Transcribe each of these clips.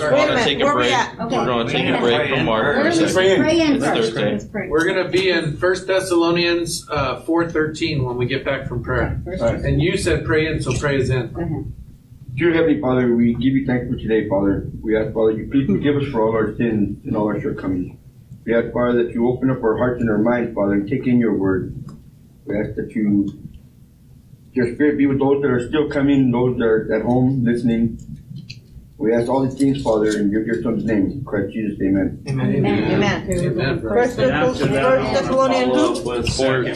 We're Wait a gonna minute, take a where we break. at? We're gonna take a break from Mark for a Let's second. pray in It's first. Thursday. Let's pray. We're gonna be in First Thessalonians uh, four thirteen when we get back from prayer. First, Right. And you said pray in, so pray is in. Dear Heavenly Father, we give you thanks for today, Father. We ask, Father, you please forgive us for all our sins and all our shortcomings. We ask, Father, that you open up our hearts and our minds, Father, and take in your word. We ask that you, your spirit be with those that are still coming, those that are at home listening. We ask all these things, Father, in your dear Son's name, in Christ Jesus, amen. Amen. Amen. Amen. First And after Thessalonians, that, First Thessalonians follow two, up with Fourteen,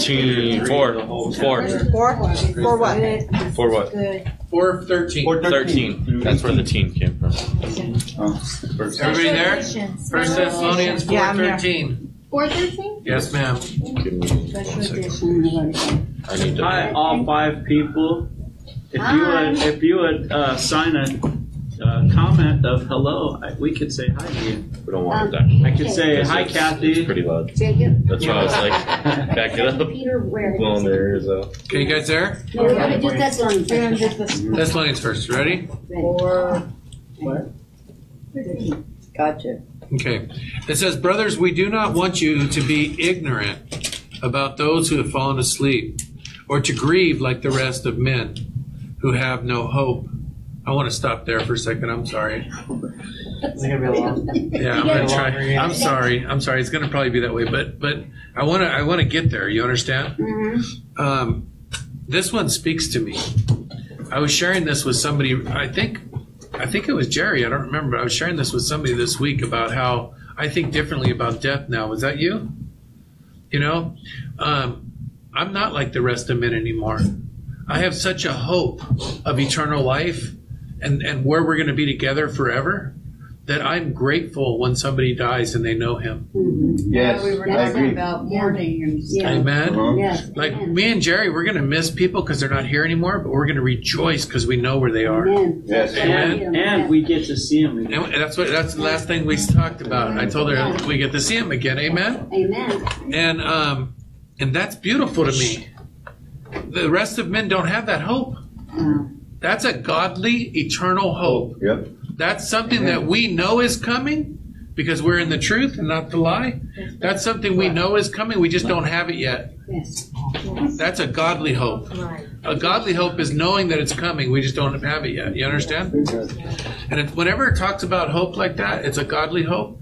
second, four, the whole four. four, for what? Good, For what? good. Four thirteen. Or Thirteen. That's where the team came from. Everybody there? First Thessalonians four Yeah, I'm here. thirteen. Four thirteen? Yes, ma'am. Give me Special one second. edition. I need to. Hi, all five people. If you would, if you would uh, sign a uh, comment of hello, I, we could say hi to you. We don't want it that. I could say hi, It's Kathy. pretty loud. Jacob? That's why I was like, back it up. Peter, where? Blowing their ears out. Okay, you guys there? No, we're gonna do Thessalonians. We're gonna first. do this. Thessalonians first. Ready? Four. Thirteen. Gotcha. Okay. It says, Brothers, we do not want you to be ignorant about those who have fallen asleep, or to grieve like the rest of men who have no hope. I want to stop there for a second. I'm sorry. Is it gonna be a long? Yeah, I'm gonna try. I'm sorry. I'm sorry. It's gonna probably be that way, but but I want to I want to get there. You understand? Mhm. Um, this one speaks to me. I was sharing this with somebody. I think I think it was Jerry. I don't remember. I was sharing this with somebody this week about how I think differently about death now. Was that you? You know, um, I'm not like the rest of men anymore. I have such a hope of eternal life and, and where we're going to be together forever that I'm grateful when somebody dies and they know him. Mhm. Yes, we were I talking agree. about mourning and. Yeah. Amen. Uh-huh. Yes. Like amen. me and Jerry, we're going to miss people because they're not here anymore, but we're going to rejoice because we know where they are. Amen. Yes. And, and we get to see them. again. And that's what that's the last thing we talked about. I told her we get to see him again. Amen. Amen. And um, and that's beautiful to me. The rest of men don't have that hope. No. That's a godly, eternal hope. Yep. That's something that we know is coming because we're in the truth and not the lie. That's something we know is coming. We just don't have it yet. Yes. That's a godly hope. A godly hope is knowing that it's coming. We just don't have it yet. You understand? And it, whenever it talks about hope like that, it's a godly hope.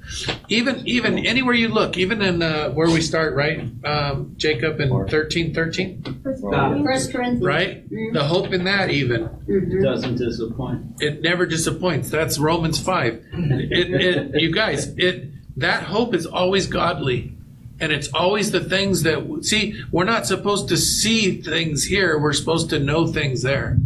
Even even anywhere you look, even in uh, where we start, right, um, Jacob in thirteen thirteen, First Corinthians. right? The hope in that even Mhm. Doesn't disappoint. it never disappoints. That's Romans five. It, it you guys, it that hope is always godly. And it's always the things that see. We're not supposed to see things here. We're supposed to know things there.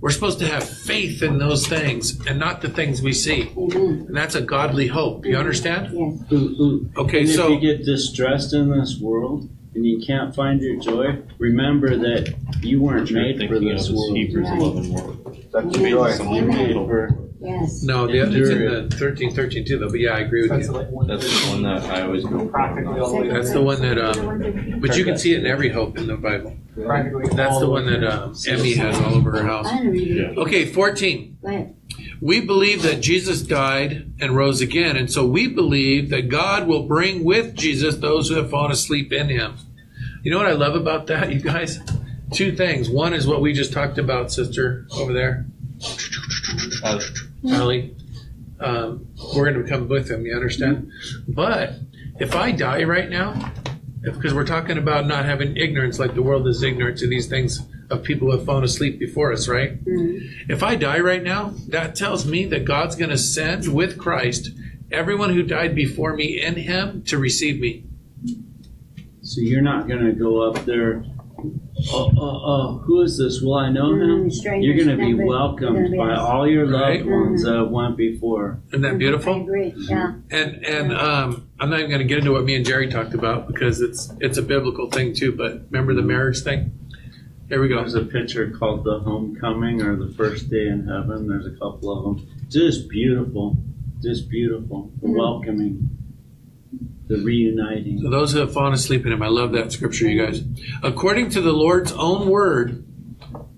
We're supposed to have faith in those things and not the things we see. Amen. And that's a godly hope. You understand? Yes. Who, who, Okay, and if so you get distressed in this world and you can't find your joy, remember that you weren't made for this world. Hebrews Right. 11 1. That's the joy. Amen. Yes. no, the, it's in the thirteen thirteen too, though. But yeah, I agree with That's you. like one. That's the one that I always go Practically all the way. That's the one that. Um, but you can see it in every hope in the Bible. Practically That's all the one that um, Emmy has all over her house. I didn't read it. Okay, fourteen. Go ahead. We believe that Jesus died and rose again, and so we believe that God will bring with Jesus those who have fallen asleep in him. You know what I love about that, you guys? Two things. One is what we just talked about, sister, over there. Allie. Um, we're going to come with him, you understand? But if I die right now, because we're talking about not having ignorance like the world is ignorant to these things of people who have fallen asleep before us, right? If I die right now, that tells me that God's going to send with Christ everyone who died before me in Him to receive me. So you're not going to go up there. Oh, oh, oh, who is this? Will I know him? Mm, strangers, You're going to be welcomed never by all your Right. loved ones that went before. Isn't that I beautiful? agree. Yeah. And and um, I'm not even going to get into what me and Jerry talked about because it's it's a biblical thing too. But remember the marriage thing? Here we go. There's a picture called The Homecoming or The First Day in Heaven. There's a couple of them. Just beautiful. Just beautiful. The welcoming. The reuniting. So those who have fallen asleep in Him, I love that scripture, you guys. According to the Lord's own word,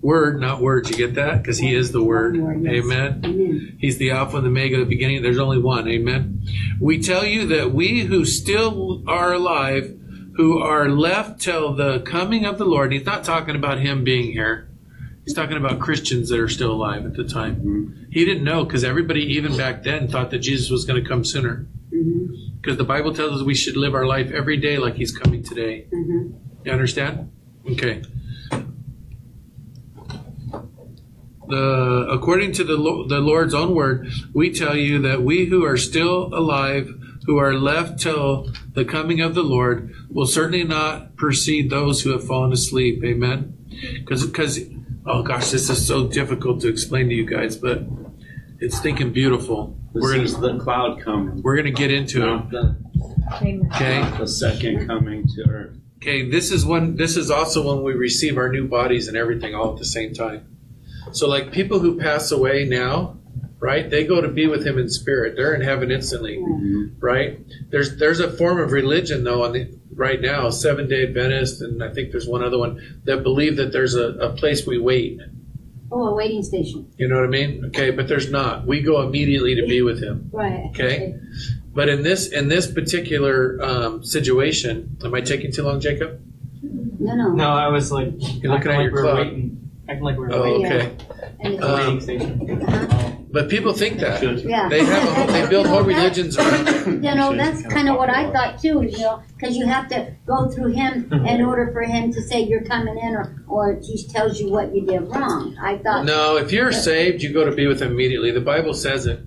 Word, not words. You get that? Because He is the Word. Word. Amen. Amen. He's the Alpha and the Omega, the beginning. There's only one. Amen. We tell you that we who still are alive, who are left till the coming of the Lord, he's not talking about him being here. He's talking about Christians that are still alive at the time. Mm-hmm. He didn't know because everybody, even back then, thought that Jesus was going to come sooner. Mhm. Because the Bible tells us we should live our life every day like he's coming today. Mhm. You understand? Okay. The according to the the Lord's own word, we tell you that we who are still alive, who are left till the coming of the Lord, will certainly not precede those who have fallen asleep. Amen. Because because oh gosh, this is so difficult to explain to you guys, but it's thinking beautiful. We're is gonna the cloud coming. we're gonna get into it. Not the, Okay. the second coming to earth. Okay, this is when this is also when we receive our new bodies and everything all at the same time. So like people who pass away now, right? They go to be with him in spirit. They're in heaven instantly, mm-hmm. right? There's there's a form of religion though on the right now, Seven Day Adventist, and I think there's one other one that believe that there's a, a place we wait. Oh, a waiting station. You know what I mean? Okay, but there's not. We go immediately to be with him. Right. Okay. But in this in this particular um, situation, am I taking too long, Jacob? No, no. No, I was like, You're looking at like your we were clock. waiting. Acting like we were Oh, waiting. okay. And it's, Uh, Waiting station. But people think that. Yeah. They have a whole, they build whole religions around it. You know, that's kind of what I thought too, you know, because you have to go through him mm-hmm. in order for him to say you're coming in or, or he tells you what you did wrong. I thought, No, if you're saved, you go to be with him immediately. The Bible says it.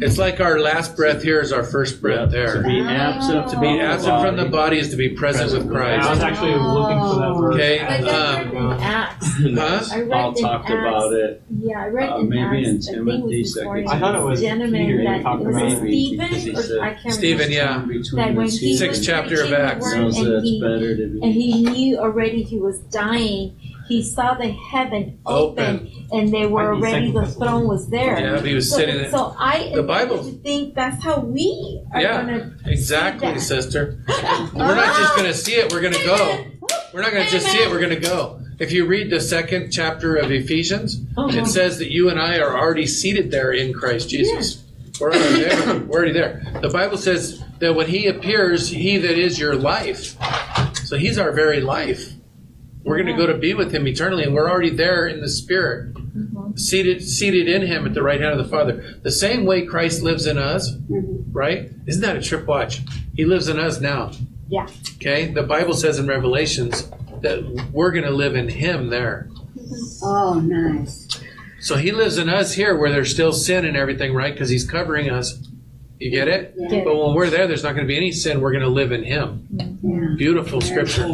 It's like our last breath here is our first breath To there. be absent, To be absent from the body is to be present with Yeah, I was Christ. actually looking for that verse. Okay, But um, that's written in Acts. Huh? I read Paul in talked Acts. about it. Yeah, I read Uh, in maybe in Acts. I think Timothy, second I thought it was gentleman Peter that that talked was about it it. Stephen or I can't Stephen, yeah. Between That the when he Sixth chapter of Acts. word knows that and it's he better to be. and he knew already he was dying. He saw the heaven open, and they were Might already the throne was there. Yeah, he was so, sitting there. So I The Bible- to think that's how we are Yeah, gonna exactly, that. sister. We're not just going to see it, we're going to go. We're not going to just see it, we're going to go. If you read the second chapter of Ephesians, Uh-huh. it says that you and I are already seated there in Christ Jesus. We're already there. We're already there. The Bible says that when He appears, He that is your life. So He's our very life. We're going to go to be with Him eternally, and we're already there in the Spirit, mm-hmm. seated seated in Him at the right hand of the Father. The same way Christ lives in us, mm-hmm. right? Isn't that a trip? Watch. He lives in us now. Yeah. Okay. The Bible says in Revelations that we're going to live in Him there. Mm-hmm. oh, nice. So He lives in us here, where there's still sin and everything, right? Because He's covering us. You get it? Yeah. But when we're there, there's not going to be any sin. We're going to live in Him. Yeah. Beautiful scripture.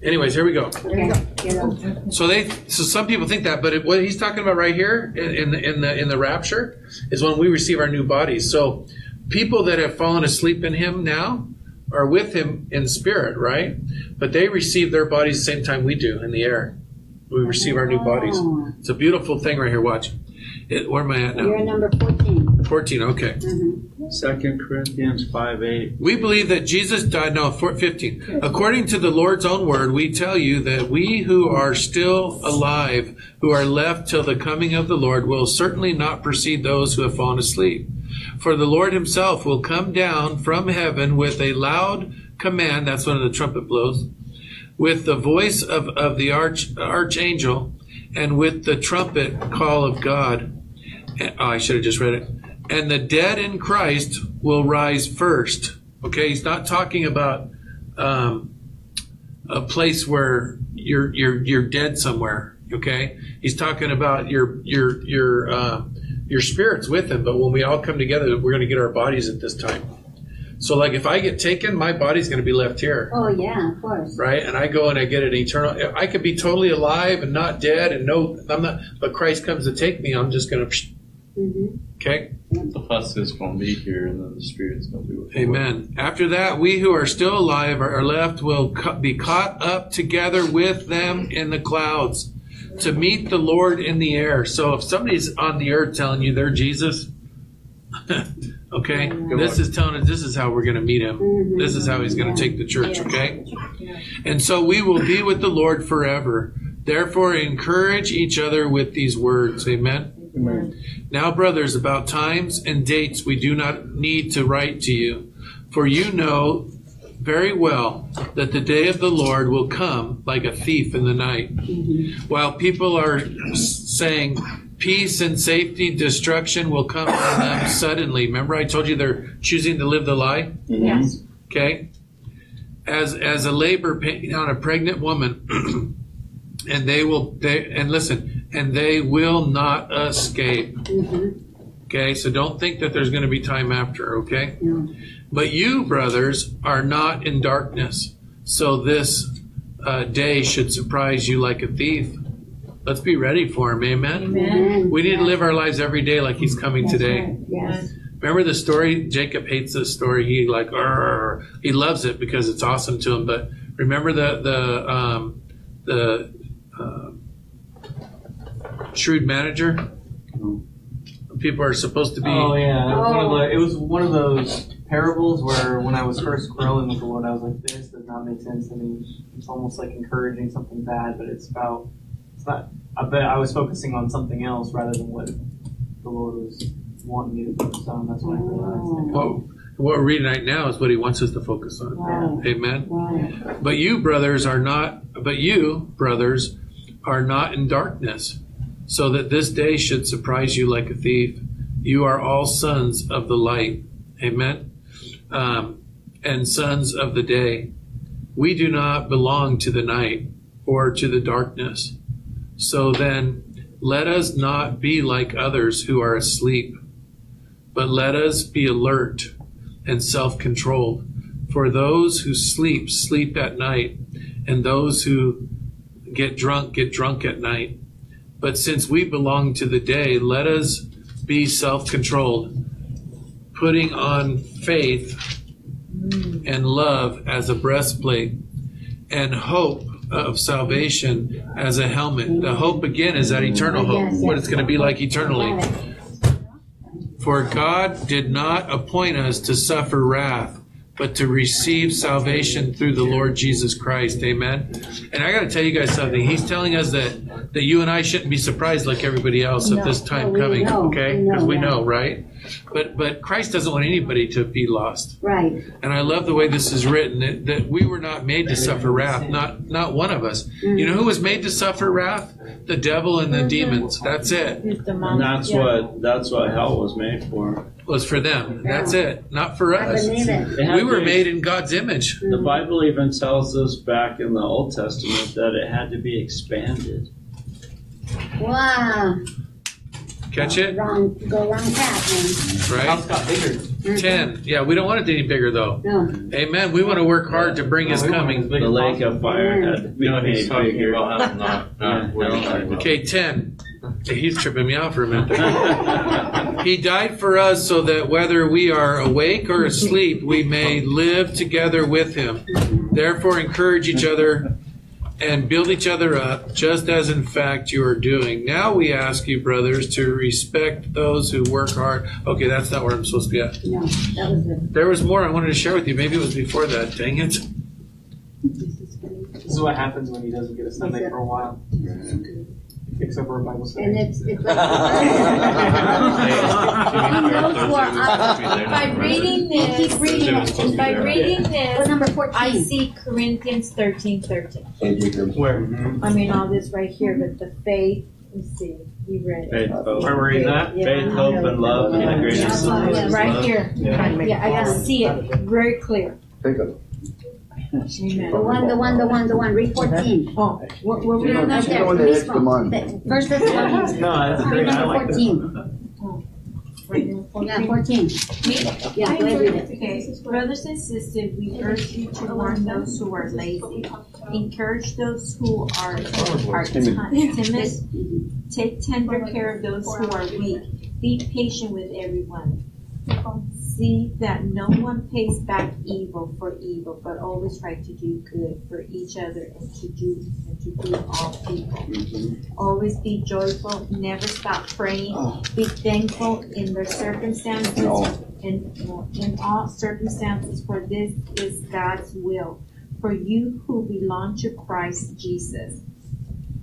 Anyways, here we go. Okay. Get up. So they, so some people think that, but it, what he's talking about right here in, in the in the in the rapture is when we receive our new bodies. So people that have fallen asleep in Him now are with Him in spirit, right? But they receive their bodies the same time we do in the air. We receive our new bodies. Oh. It's a beautiful thing right here. Watch. It, where am I at now? You're now? number 14. Okay. Second Corinthians five eight. We believe that Jesus died. No, four- 15. According to the Lord's own word, we tell you that we who are still alive, who are left till the coming of the Lord, will certainly not precede those who have fallen asleep. For the Lord himself will come down from heaven with a loud command. That's when the trumpet blows. With the voice of, of the arch, archangel and with the trumpet call of God. Eh, oh, I should have just read it. And the dead in Christ will rise first. Okay, he's not talking about um, a place where you're you're you're dead somewhere. Okay, he's talking about your your your uh, your spirits with him. But when we all come together, we're going to get our bodies at this time. So, like, if I get taken, my body's going to be left here Oh, yeah, of course. right? And I go and I get an eternal. I could be totally alive and not dead, and no, I'm not. But Christ comes to take me. I'm just gonna. hmm Okay. The fuss is going to be here, and then the spirit's going to be with the Lord. Amen. After that, we who are still alive are are left will be caught up together with them in the clouds to meet the Lord in the air. So if somebody's on the earth telling you they're Jesus, okay, this is telling us this is how we're going to meet him. Mm-hmm. This is how he's going to take the church, okay? And so we will be with the Lord forever. Therefore, encourage each other with these words. Amen. Amen. Now, brothers, about times and dates we do not need to write to you, for you know very well that the day of the Lord will come like a thief in the night. Mm-hmm. While people are saying peace and safety, destruction will come on them suddenly. Remember, I told you they're choosing to live the lie? Mm-hmm. Yes. Okay? As as a labor pain on a pregnant woman, and they will they and listen, and they will not escape. Okay, so don't think that there's going to be time after. Okay, but you brothers are not in darkness, so this uh, day should surprise you like a thief. Let's be ready for him. Amen. Amen. We need to live our lives every day like he's coming That's today. right. Yes. Remember the story? Jacob hates this story. He like, "Arr." he loves it because it's awesome to him. But remember the the um, the shrewd manager. People are supposed to be. Oh yeah, Oh. One of oh. the, it was one of those parables where when I was first growing with the Lord, I was like, "This does not make sense to me." It's almost like encouraging something bad, but it's about it's not. I bet I was focusing on something else rather than what the Lord was wanting me to focus on. That's when I realized. Oh. What, what we're reading right now is what he wants us to focus on. Right. Amen. Right. But you, brothers, are not, but you, brothers, are not in darkness, so that this day should surprise you like a thief. You are all sons of the light. Amen. Um, and sons of the day. We do not belong to the night or to the darkness. So then, let us not be like others who are asleep, but let us be alert and self controlled. For those who sleep, sleep at night, and those who get drunk, get drunk at night. But since we belong to the day, let us be self controlled, putting on faith and love as a breastplate, and hope of salvation as a helmet. The hope again is that eternal hope, what it's going to be like eternally. For God did not appoint us to suffer wrath, but to receive salvation through the Lord Jesus Christ. Amen. And I got to tell you guys something. He's telling us that that you and I shouldn't be surprised like everybody else at this time no, coming. know, okay, we know because we that. know, right? But but Christ doesn't want anybody to be lost. Right. And I love the way this is written that, that we were not made to suffer wrath, not not one of us. Mm. You know who was made to suffer wrath? The devil and the mm-hmm. demons. That's it. And that's yeah. what that's what hell was made for. Was for them. That's it. Not for I us. believe it. It We were made in God's image. The Bible even tells us back in the Old Testament that it had to be expanded. Wow. Catch it? Wrong. Go wrong path, The Right? house got bigger. Mm-hmm. Ten. Yeah, we don't want it any bigger though. No. Amen. We want to work hard to bring His No, we coming. as The lake of fire mm. had to be You know, he's made talking bigger. about how not, not what he's talking about. Okay, ten. He's tripping me out for a minute. He died for us so that whether we are awake or asleep, we may live together with him. Therefore, encourage each other and build each other up, just as in fact you are doing. Now we ask you, brothers, to respect those who work hard. Okay, that's not where I'm supposed to be at. No. That was it. There was more I wanted to share with you. Maybe it was before that. Dang it. This is what happens when he doesn't get a stomach for a while. Kicks over a Bible And study. it's, it's like. By reading Keep this, reading it. by reading What's this, number fourteen. I fourteen? see Corinthians thirteen thirteen. Hey, Jacob. Where? I mean, all this right here, but the faith, let's see, you read it. Faith, hope, Where were you at? Yeah, faith, hope, and love, and the greatest of these is Right love. here. Yeah. Yeah, I gotta see it very clear. Take a Amen. The one, the one, the one, the one, read fourteen. Oh, what, what we Yeah, on that's Right that? the one there, that read the mind. from- First Thessalonians, No, that's read great. I number like this. fourteen. Right oh. Yeah, 14. fourteen. Yeah, go ahead, read it. Okay, brothers and sisters, we urge you to warn those who are lazy, encourage those who are, are Timid. timid, take tender care of those who are weak, be patient with everyone. See that no one pays back evil for evil, but always try to do good for each other and to do and to do all people. Always be joyful, never stop praying, be thankful in the circumstances No. in, in all circumstances, for this is God's will for you who belong to Christ Jesus.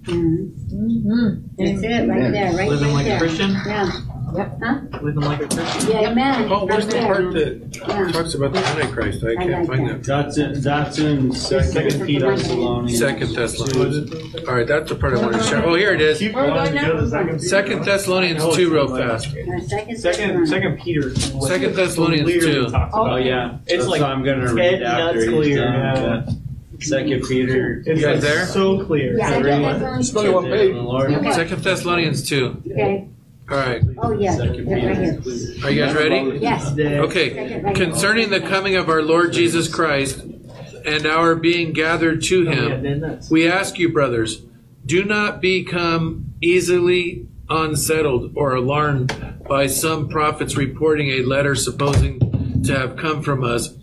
Mhm. Mm-hmm. That's it, right there, right Living like a. Christian. Yeah, Living like a Christian. yeah, amen. Oh, where's the part that Yeah. talks about the Antichrist? I I can't find that. that. That's in, that's in Second Peter Thessalonians. Second Thessalonians. All right, that's the part I wanted to share. Oh, here it is. Where are we going now? Second Thessalonians two, real fast. Second, Second, second Peter. Second Thessalonians clearly two. Oh yeah, It's like I'm gonna Ted read after he's clear, done. yeah. Yeah. Second Peter. It's You guys like there? so clear. Yeah, Three. Second one Thessalonians page. The Lord. Okay. Second Thessalonians two. two. Okay, All right, oh, yeah, Second yeah, right here. Peter. are you guys ready? Yes. Okay. Concerning the coming of our Lord Jesus Christ and our being gathered to oh, him, we ask you, brothers, do not become easily unsettled or alarmed by some prophets reporting a letter supposing to have come from us,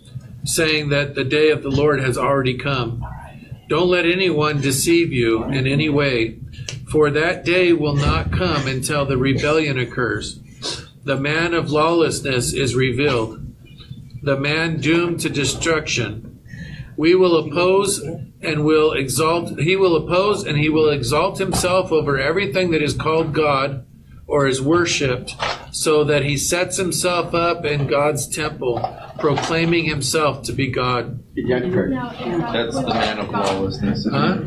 saying that the day of the Lord has already come. Don't let anyone deceive you in any way, for that day will not come until the rebellion occurs. The man of lawlessness is revealed, the man doomed to destruction. We will oppose and will exalt, he will oppose and he will exalt himself over everything that is called God or is worshipped, so that he sets himself up in God's temple, proclaiming himself to be God. That's the man of lawlessness. Huh?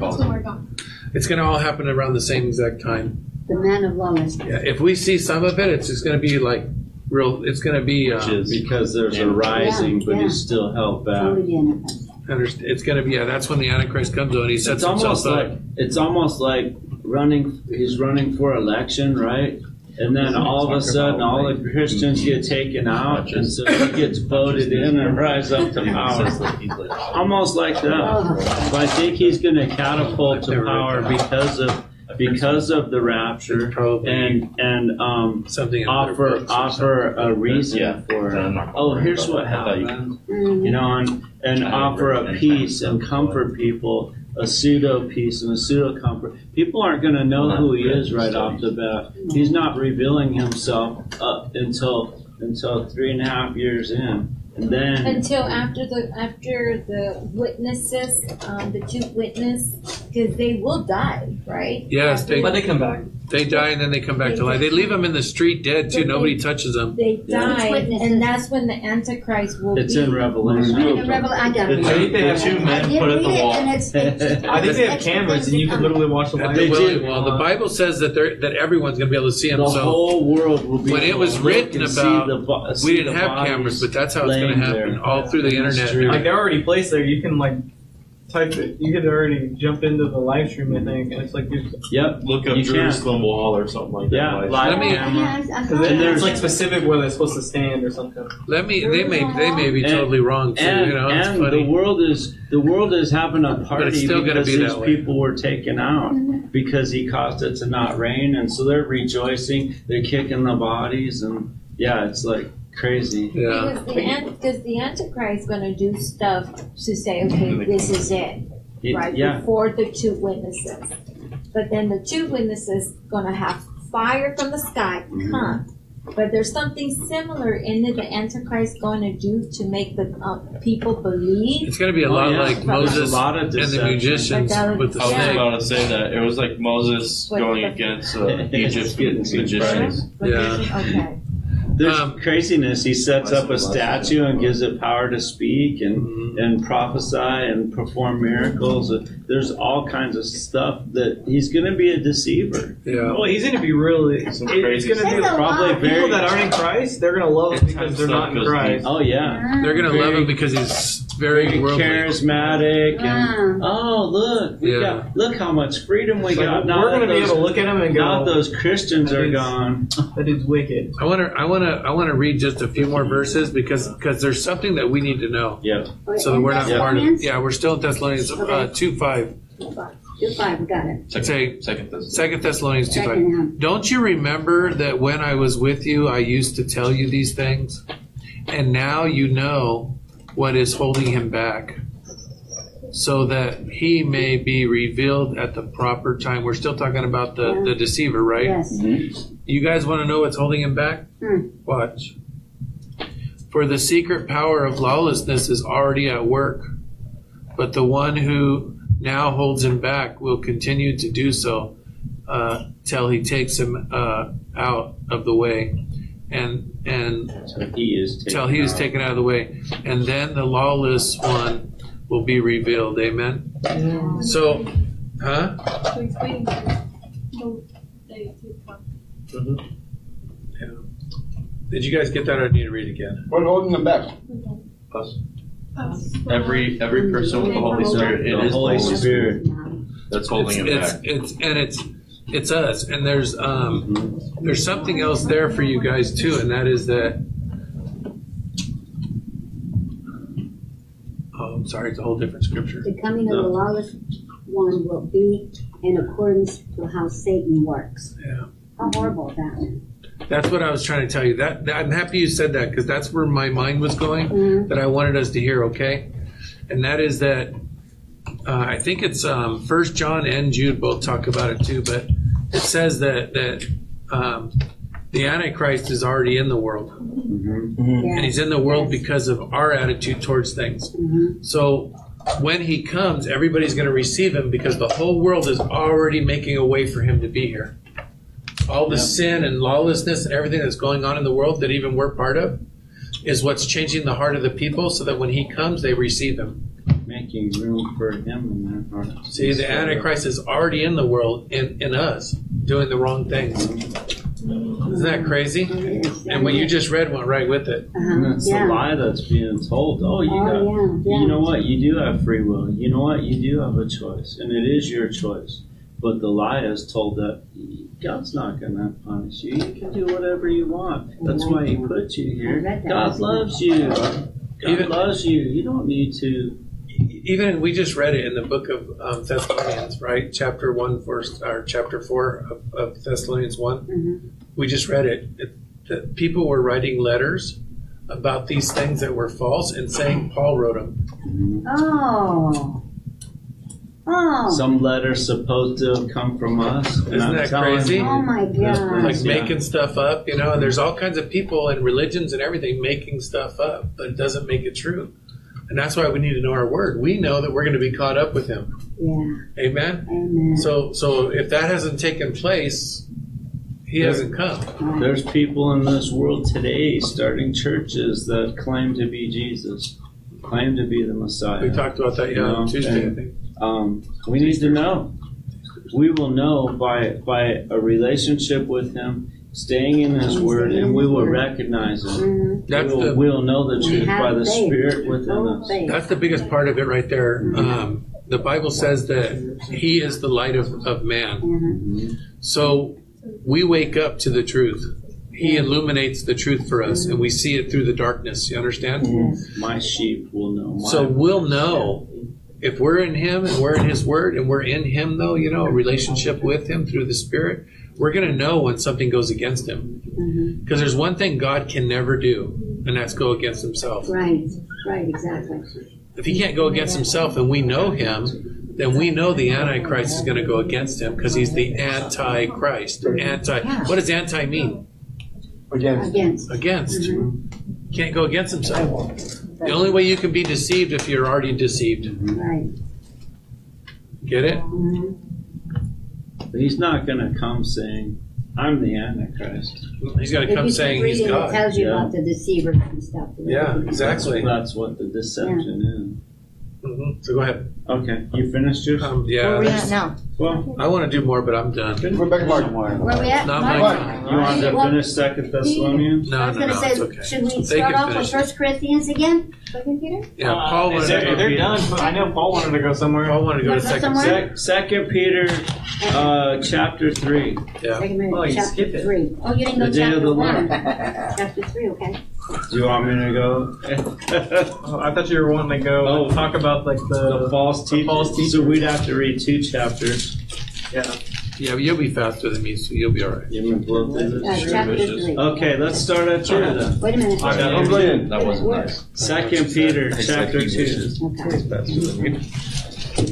He calls him. It's going to all happen around the same exact time. The man of lawlessness. Yeah, if we see some of it, it's just going to be like real. It's going to be. Which Uh, is because there's a rising, but Yeah. he's still held back. Totally Antichrist. it's going to be. Yeah, that's when the Antichrist comes on. He sets It's himself almost up. like it's almost like running. He's running for election, right? And then all of a sudden, all the Christians get taken out, and so he gets voted in and rise up to power. Almost like that. Oh, But I think he's going to catapult to power because of because of the rapture and and um, something offer their books or offer a reason Yeah. for oh here's what happened you know and and offer a peace and comfort people a pseudo peace and a pseudo comfort people aren't going to know who he is right off the bat. He's not revealing himself up until until three and a half years in. And then Until after the after the witnesses, um, the two witness, because they will die, right? Yes, they- But they come back. They die and then they come back to life. They leave them in the street dead too. Nobody touches them. they die, Witnesses. and that's when the Antichrist will be. it's be. in revelation the rebel- I got it. I think they have two men put at the wall. and it's- it's- I think they have cameras, and you can literally watch the live. They do. do. Well, the Bible says that that everyone's going to be able to see them. the So whole world will be when it was written about, the bo- we didn't have cameras, but that's how it's going to happen there. all through the internet. Like they're already placed there. You can like type it. You could already jump into the live stream. I think, and it's like you yep Look up You can. Jerusalem Wall or something like that. Yeah, Like- live Let me- camera. Yeah, I saw And there's- like specific where they're supposed to stand or something. Let me. They may. They may be And- totally wrong too. and, you know, it's and the funny. world is the world is having a party still gonna because be these that way. people were taken out mm-hmm. because he caused it to not rain, and so they're rejoicing. They're kicking the bodies, and yeah, it's like crazy. Yeah. Because the, an- because the Antichrist is going to do stuff to say, okay, this is it, It- right? yeah, Before the two witnesses. But then the two witnesses going to have fire from the sky Mm-hmm. come. But there's something similar in it the Antichrist going to do to make the uh, people believe. It's going to be a Oh, lot yeah. like There's Moses a lot of and the deception. musicians Like that with the I was Yeah. snake. about to say that. It was like Moses With going the- against uh, It's Egypt's getting too magicians. Yeah. Okay. There's Um, craziness. He sets up a Less- less- statue and gives it power to speak and Mhm. and prophesy and perform miracles. There's all kinds of stuff that he's going to be a deceiver. Yeah. Well, he's going to be really. It's going to be a Probably lot. very people that aren't in Christ. They're going to love him because they're not in Stuff goes Christ. Oh yeah, They're going to love him because he's very very worldly. charismatic and Wow. oh look, we Yeah. got look how much freedom we It's like, got. Now we're that going to be able to look at him and now go, those Christians are is- gone. "That is wicked." I want to. I want to. I want to read just a few more verses because because there's something that we need to know. Yeah, So that we're not In part of. Thessalonians? Yeah, we're still in Thessalonians uh, Okay. two five. Two five, got it. Say Second Thessalonians. Second Thessalonians two five. Second now. Don't you remember that when I was with you, I used to tell you these things, and now you know what is holding him back, so that he may be revealed at the proper time. We're still talking about the Yeah. the deceiver, right? Yes. You guys want to know what's holding him back? Hmm. Watch. For the secret power of lawlessness is already at work, but the one who now holds him back will continue to do so uh, till he takes him uh, out of the way, and and So he is taken till he is taken out of the way, and then the lawless one will be revealed. Amen. So, huh? So he's waiting for the day to come. Mm-hmm. Did you guys get that, or need to read again? What's holding them back? Us. Us. Every every person with the Holy Spirit in The his Holy bones Spirit. that's holding him it's, back. it's, it's and it's it's us, and there's um there's something else there for you guys too, and that is that. Oh, I'm sorry, it's a whole different scripture. The coming of the lawless one will be in accordance to how Satan works. Yeah. How horrible is that? That's what I was trying to tell you. That, that I'm happy you said that because that's where my mind was going. Mhm. That I wanted us to hear. Okay, and that is that uh, I think it's um, First John and Jude both talk about it too. But it says that that um, the Antichrist is already in the world, Mhm. and he's in the world because of our attitude towards things. Mhm. So when he comes, everybody's going to receive him because the whole world is already making a way for him to be here. All the Yeah. sin and lawlessness and everything that's going on in the world that even we're part of is what's changing the heart of the people so that when he comes, they receive him. Making room for him in their hearts. See, the Antichrist is already in the world, in, in us, doing the wrong things. Isn't that crazy? And what you just read went right with it. And Uh-huh. it's Yeah. the lie that's being told. Oh, you got. Oh, yeah, yeah. You know what? You do have free will. You know what? You do have a choice, and it is your choice. But the lie is told that God's not going to punish you. You can do whatever you want. That's why He put you here. God loves you. God loves you. You don't need to. Even we just read it in the book of um, Thessalonians, right? Chapter one, verse or chapter four of, of Thessalonians one. Mhm. We just read it. it. That people were writing letters about these things that were false and saying Paul wrote them. Oh. Oh. Some letters supposed to have come from us. Isn't I'm that crazy? you, Oh my God. Like Yeah. making stuff up, you know. And there's all kinds of people and religions and everything making stuff up, but it doesn't make it true. And that's why we need to know our word. We know that we're going to be caught up with Him. Yeah. Amen. Amen. So, so if that hasn't taken place, He hasn't come. Mm-hmm. There's people in this world today starting churches that claim to be Jesus, claim to be the Messiah. We talked about that yeah, on No, Tuesday, I think. um, we need to know. We will know by by a relationship with Him, staying in His Word, and we will recognize Him. Mhm. That's we will, the we'll know the truth by the faith. Spirit within us. that's the biggest part of it right there. Um, the Bible says that He is the light of, of man. So we wake up to the truth. He illuminates the truth for us, and we see it through the darkness. You understand? My sheep will know. My So we'll know if we're in Him and we're in His Word and we're in Him, though, you know, a relationship with Him through the Spirit, we're going to know when something goes against Him. Because there's one thing God can never do, and that's go against Himself. Right. Right. Exactly. If He can't go against Himself and we know Him, then we know the Antichrist is going to go against Him because He's the Antichrist. Anti. What does anti mean? Against. Against. Against. Mhm. Can't go against Himself. The only way you can be deceived if you're already deceived. Right. Get it? Mhm. But He's not going to come saying, "I'm the Antichrist." He's got to come you saying keep He's reading, it God. tells you Yeah. about the deceivers and stuff. Yeah, exactly. That's what the deception hmm So go ahead. Okay, you finished yours. Um, yeah, Where are we at there's- now? Well, I want to do more, but I'm done. Rebecca Martin. Where we at? Not my Mark? time. you wanted to Well, finish Second Thessalonians? No, I was no, gonna no, say, it's okay. should we They start can off with finish. First Corinthians again? Second Peter? Yeah, Paul Uh, wanted they're, to they're go. done. I know Paul wanted to go somewhere. Paul wanted to go to Wanna go second. somewhere? Sec- Second Peter, uh, chapter three. Yeah. Second Well, Peter, you chapter skipped it. three. Oh, you didn't go The day of chapter the one. Lord. Chapter three, okay. Do you want me to go? Oh, I thought you were wanting to go Oh. and talk about like the, the false the teachers. false teachers. So we'd have to read two chapters. yeah. Yeah, but you'll be faster than me, so you'll be all right. You want me to through Uh, this? chapter three. Okay, let's start at two then. Wait a minute. I got I'm it. brilliant. That wasn't nice. Second Peter, It's chapter two. wishes. Okay.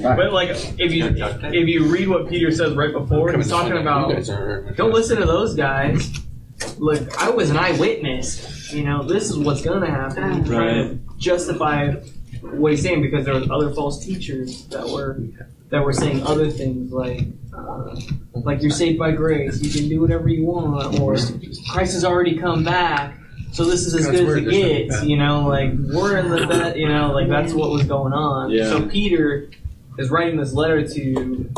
But like, if you if you read what Peter says right before, he's talking about don't listen to those guys. Look, I was an eyewitness. You know, this is what's gonna happen. He's trying to justify what he's saying because there was other false teachers that were that were saying other things like, uh, like you're saved by grace, you can do whatever you want, or Christ has already come back, so this is as God's good as word it is not gets. You know, like we're in the best, you know, like that's what was going on. Yeah. So Peter is writing this letter to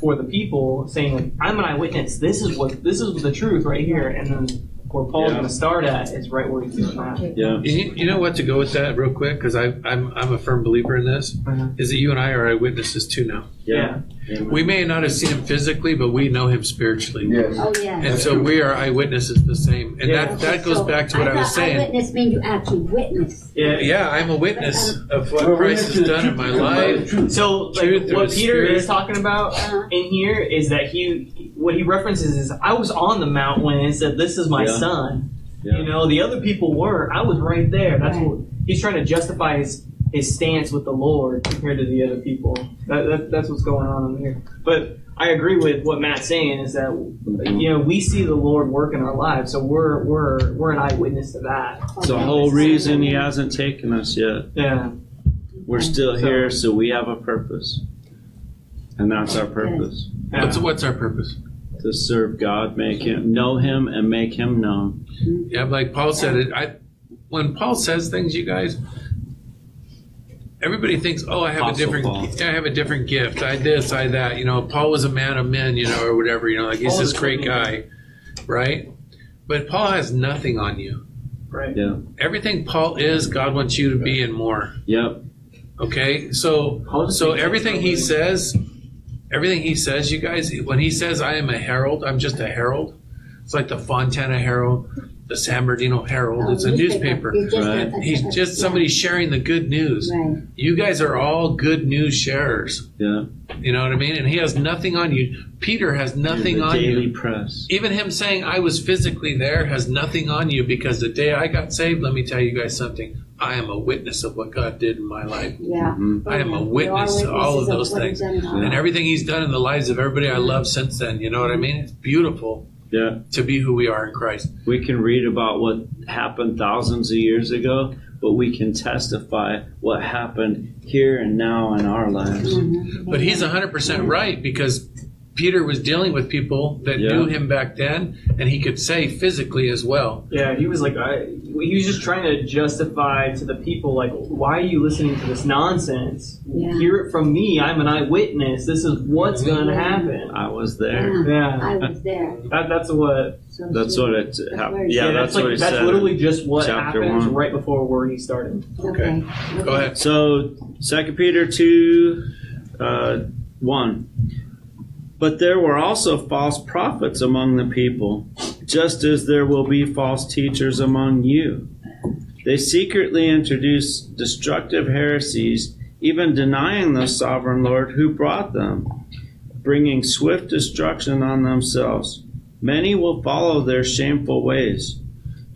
for the people, saying like, I'm an eyewitness. This is what this is the truth right here, and then where Paul's Yeah. going to start at is right where he's doing that. Yeah. You, you know what to go with that real quick because I'm I'm a firm believer in this. Mhm. Is that you and I are eyewitnesses too now? Yeah. We may not have seen him physically, but we know him spiritually. Yes. Oh, yeah. And so we are eyewitnesses the same. And Yeah. that, that goes So, back to what I was saying. Eyewitness means you actually witness. Yeah. Yeah, I'm a witness of what We're Christ has done in my life. So, like, what Peter Spirit. is talking about Uh-huh. in here is that he, what he references is, I was on the mount when it said, "This is my Yeah. son." Yeah. You know, the other people were. I was right there. That's Right. what he's trying to justify his his stance with the Lord compared to the other people. That, that that's what's going on in here. But I agree with what Matt's saying is that you know we see the Lord work in our lives, so we're we're we're an eyewitness to that. It's the whole reason he hasn't taken us yet. Yeah. We're still here, so we have a purpose. And that's our purpose. What's, what's our purpose? To serve God, make him know him and make him known. Yeah, like Paul said it. I when Paul says things, you guys, everybody thinks, "Oh, I have Apostle a different, Paul. I have a different gift. I this, I that." You know, Paul was a man of men, you know, or whatever. You know, like he's Paul this great guy, right? But Paul has nothing on you. Right. Yeah. Everything Paul is, God wants you to be and more. Yep. Okay, so so everything he says, everything he says, you guys, when he says I am a herald, I'm just a herald. It's like the Fontana Herald, the San Bernardino Herald. It's a newspaper. Right. a- a- He's just somebody sharing the good news. Right. You guys are all good news sharers. Yeah. You know what I mean? And he has nothing on you. Peter has nothing the on daily you. press. Even him saying I was physically there has nothing on you because the day I got saved, let me tell you guys something. I am a witness of what God did in my life. Yeah. Mhm. I am a witness to all of those things. he's done in our And everything he's done in the lives of everybody I love since then. You know what I mean? It's beautiful Yeah. to be who we are in Christ. We can read about what happened thousands of years ago, but we can testify what happened here and now in our lives. But he's 100% right because Peter was dealing with people that Yeah. knew him back then, and he could say physically as well. Yeah, he was like, I, he was just trying to justify to the people, like, why are you listening to this nonsense? Yeah. Hear it from me. I'm an eyewitness. This is what's going to happen. I was there. Yeah. Yeah, I was there. that, that's what. So That's she- what it happened. where Yeah, said- that's like what he that's said. literally just what chapter happens one. right before where he started. Okay. Go ahead. So, Second Peter two, uh, one. But there were also false prophets among the people, just as there will be false teachers among you. They secretly introduce destructive heresies, even denying the sovereign Lord who brought them, bringing swift destruction on themselves. Many will follow their shameful ways,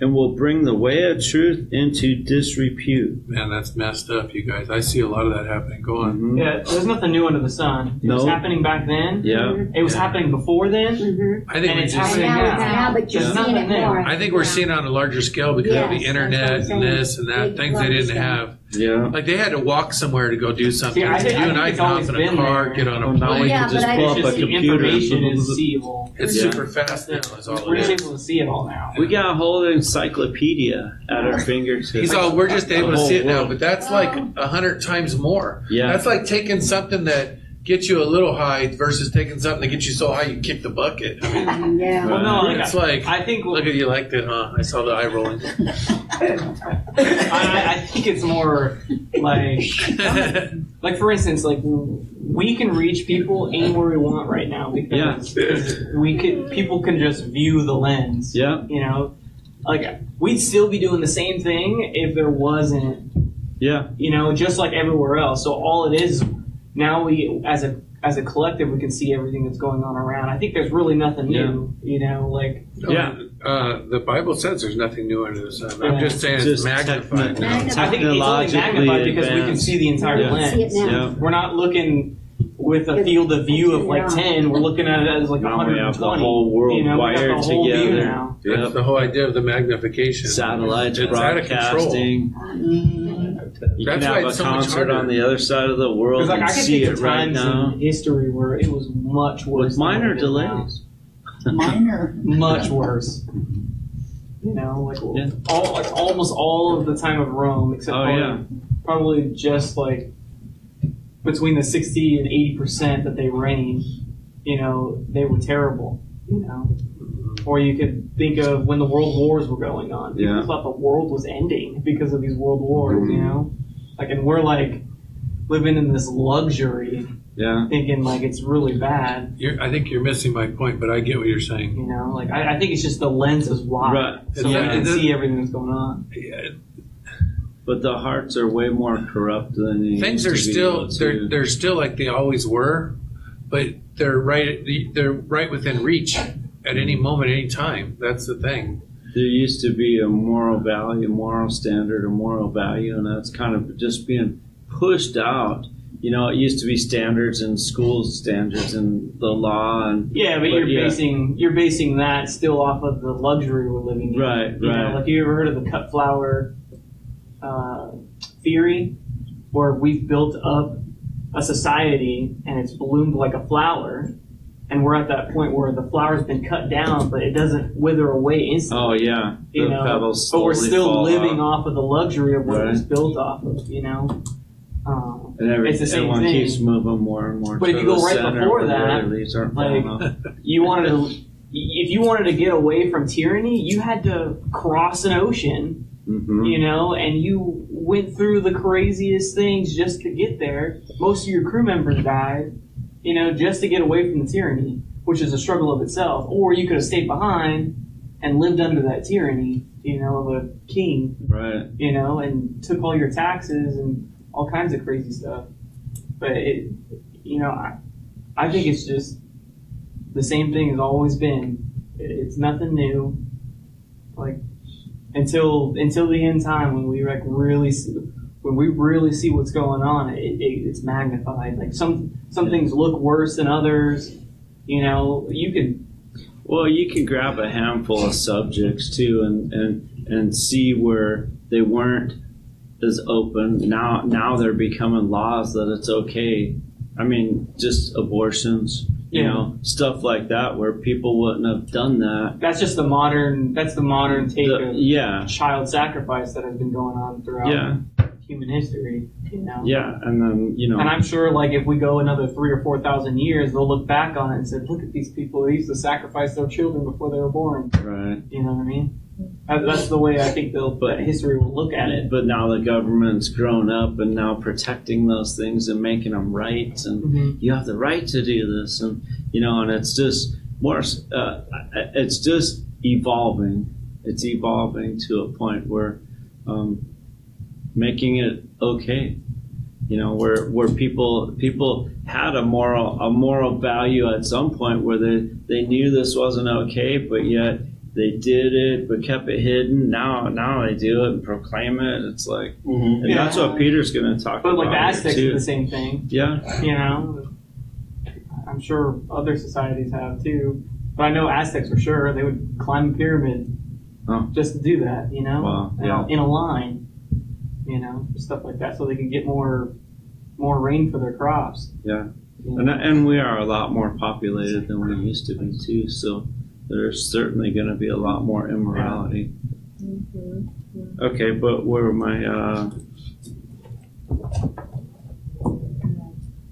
and will bring the way of truth into disrepute. Man, that's messed up, you guys. I see a lot of that happening. Go on. Mhm. Yeah, there's nothing new under the sun. It was happening back then. Yeah. It was Yeah. happening before then. Mhm. I think And we it's just. And happening now, it's now. now, but you're There's seeing it more. I think we're seeing it on a larger scale because Yes, of the internet and this and that, Big things they didn't have. Yeah. Like they had to walk somewhere to go do something. See, I think- you I and think I it's can hop always in a been car, there. get on a now we plane. Yeah, can just but I- pull It's up a just the computer. information is seeable. It's Yeah. super fast now. Is all We're it just is. able to see it all now. We got a whole encyclopedia at our fingertips. He's all. We're just able to see it now, but that's like a hundred times more. Yeah. That's like taking something that gets you a little high versus taking something that gets you so high you kick the bucket. I mean, Mhm, Yeah. Well, no, like, it's like. I think Look at you liked it, huh? I saw the eye rolling. I, I think it's more like like for instance, like we can reach people anywhere we want right now because, because we could people can just view the lens. Yeah. You know, like we'd still be doing the same thing if there wasn't, Yeah. you know, just like everywhere else. So all it is now we as a as a collective we can see everything that's going on around. I think there's really nothing new. You know, like Yeah. Uh, the Bible says there's nothing new under the sun. I'm Yeah. just saying it's Just magnified techni- now. I think it's only Technologically magnified because we can see the entire Yeah, we can see lens. it now. Yeah. We're not looking with a field of view of like ten. We're looking at it as like Now we have the whole world you know, wired the whole view together. now. That's Yep. the whole idea of the magnification. Satellites It's out of control. broadcasting. You That's can why have it's a so much concert harder. on the other side of the world Because like and I can see think it of right times now. in history where it was much worse. With minor it is now. delays. Minor. much worse. You know, like Yeah. all like almost all of the time of Rome, except Oh, probably, yeah. probably just like between the sixty and eighty percent that they reigned. You know, they were terrible. You know, or you could think of when the world wars were going on. People Yeah. thought the world was ending because of these world wars. You know, like and we're like living in this luxury, Yeah. thinking like it's really bad. You're, I think you're missing my point, but I get what you're saying. You know, like I, I think it's just the lens is wide, Right. so Yeah, we can see everything that's going on. Yeah. But the hearts are way more corrupt than they Things used are to be, still though, they're they're still like they always were, but they're right they're right within reach at any moment, any time. That's the thing. there used to be a moral value, a moral standard, a moral value, and that's kind of just being pushed out. You know, it used to be standards in schools, standards in the law, and Yeah, but, But you're yeah. basing you're basing that still off of the luxury we're living in. Right, You right. know, like you ever heard of the cut flower uh, theory, where we've built up a society and it's bloomed like a flower, and we're at that point where the flower's been cut down, but it doesn't wither away instantly. oh yeah, the you know, pebbles but we're still living off, off of the luxury of what it was built off of. You know. Um, and every, it's the same everyone thing. keeps moving more and more. But if you go right before that, leaves aren't like, you wanted to if you wanted to get away from tyranny you had to cross an ocean hmm you know and you went through the craziest things just to get there most of your crew members died you know just to get away from the tyranny which is a struggle of itself or you could have stayed behind and lived under that tyranny you know of a king Right. you know and took all your taxes and all kinds of crazy stuff but it you know i, I think it's just the same thing has always been. It's nothing new. Like until until the end time when we like really when we really see what's going on, it, it, it's magnified. Like some some things look worse than others. You know, you can Well, you can grab a handful of subjects too, and and and see where they weren't as open. Now now they're becoming laws that it's okay. I mean, just abortions, you Yeah. know, stuff like that, where people wouldn't have done that. that's just the modern that's the modern take The- of yeah, child sacrifice that has been going on throughout Yeah. Human history. You know. yeah, and then you know, And I'm sure, like, if we go another three or four thousand years, they'll look back on it and say, "Look at these people; they used to sacrifice their children before they were born." right. You know what I mean? That's the way I think they'll, But- history will look at it. But now the government's grown up and now protecting those things and making them right, and Mm-hmm. you have the right to do this, and you know, and it's just more. Uh, it's just evolving. It's evolving to a point where um, making it okay. You know, where where people people had a moral a moral value at some point where they they knew this wasn't okay, but yet they did it but kept it hidden. Now now they do it and proclaim it. It's like, Mhm. and that's what Peter's going to talk But about. But like the Aztecs too. the same thing. Yeah, You know, I'm sure other societies have too. But I know Aztecs for sure. They would climb a pyramid Oh. just to do that. You know, Wow, yeah. in a line. You know, stuff like that, so they can get more more rain for their crops. Yeah. You know? and and we are a lot more populated than we used to be too. So there's certainly going to be a lot more immorality. Okay, but where my uh,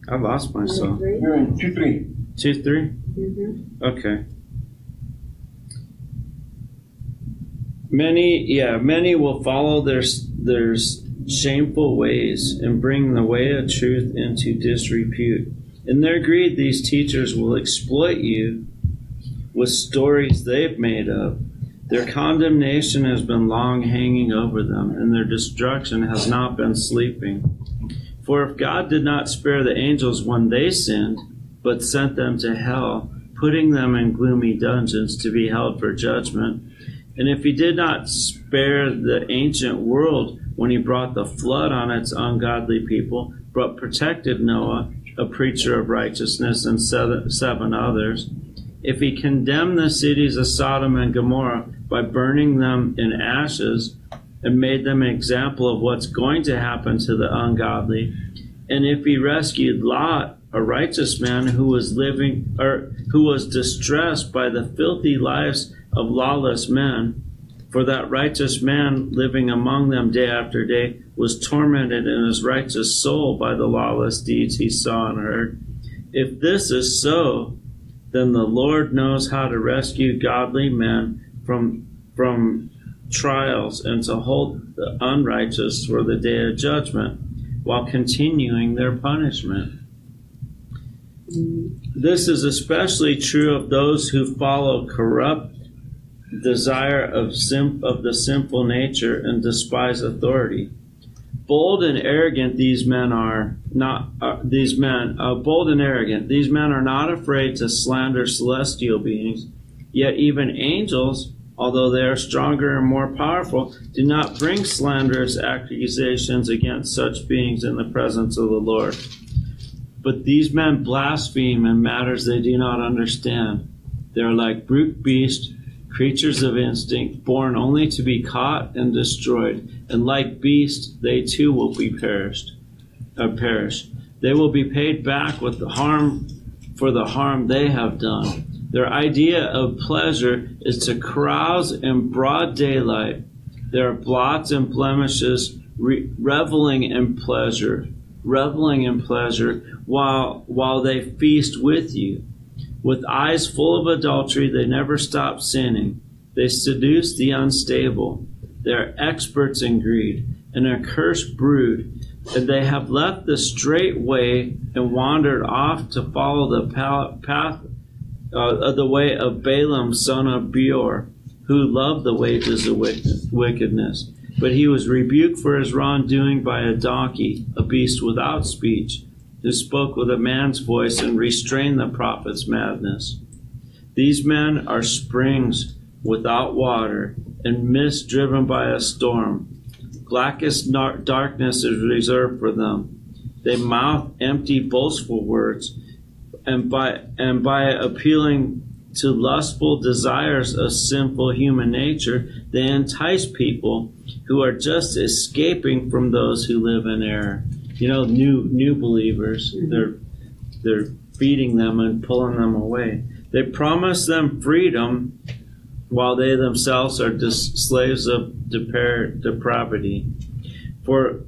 I lost myself. You're in two, three. Two, three? Okay. Many, yeah, many will follow their their shameful ways and bring the way of truth into disrepute. In their greed, these teachers will exploit you with stories they've made up. Their condemnation has been long hanging over them, and their destruction has not been sleeping. For if God did not spare the angels when they sinned, but sent them to hell, putting them in gloomy dungeons to be held for judgment. And if he did not spare the ancient world when he brought the flood on its ungodly people, but protected Noah, a preacher of righteousness, and seven, others, if he condemned the cities of Sodom and Gomorrah by burning them in ashes, and made them an example of what's going to happen to the ungodly. And if he rescued Lot, a righteous man who was living or who was distressed by the filthy lives of lawless men, for that righteous man living among them day after day was tormented in his righteous soul by the lawless deeds he saw and heard. If this is so, then the Lord knows how to rescue godly men from from trials and to hold the unrighteous for the day of judgment while continuing their punishment. This is especially true of those who follow corrupt desire of of the sinful nature and despise authority. Bold and arrogant these men are not uh, these men uh, bold and arrogant. These men are not afraid to slander celestial beings. Yet even angels although they are stronger and more powerful do not bring slanderous accusations against such beings in the presence of the lord. But these men blaspheme in matters they do not understand. They are like brute beasts creatures of instinct, born only to be caught and destroyed, and like beasts, they too will be perished, uh, perish. They will be paid back with the harm for the harm they have done. Their idea of pleasure is to carouse in broad daylight. There are blots and blemishes, re- reveling in pleasure, reveling in pleasure, while while they feast with you. With eyes full of adultery, they never stop sinning. They seduce the unstable. They are experts in greed, and an accursed brood, and they have left the straight way and wandered off to follow the path uh, of the way of Balaam, son of Beor, who loved the wages of wickedness. But he was rebuked for his wrongdoing by a donkey, a beast without speech who spoke with a man's voice and restrained the prophet's madness. These men are springs without water and mist driven by a storm. Blackest darkness is reserved for them. They mouth empty, boastful words, and by and by appealing to lustful desires of sinful human nature, they entice people who are just escaping from those who live in error you know, new new believers. Mm-hmm. They're they're feeding them and pulling them away. They promise them freedom while they themselves are dis- slaves of depar- depravity. For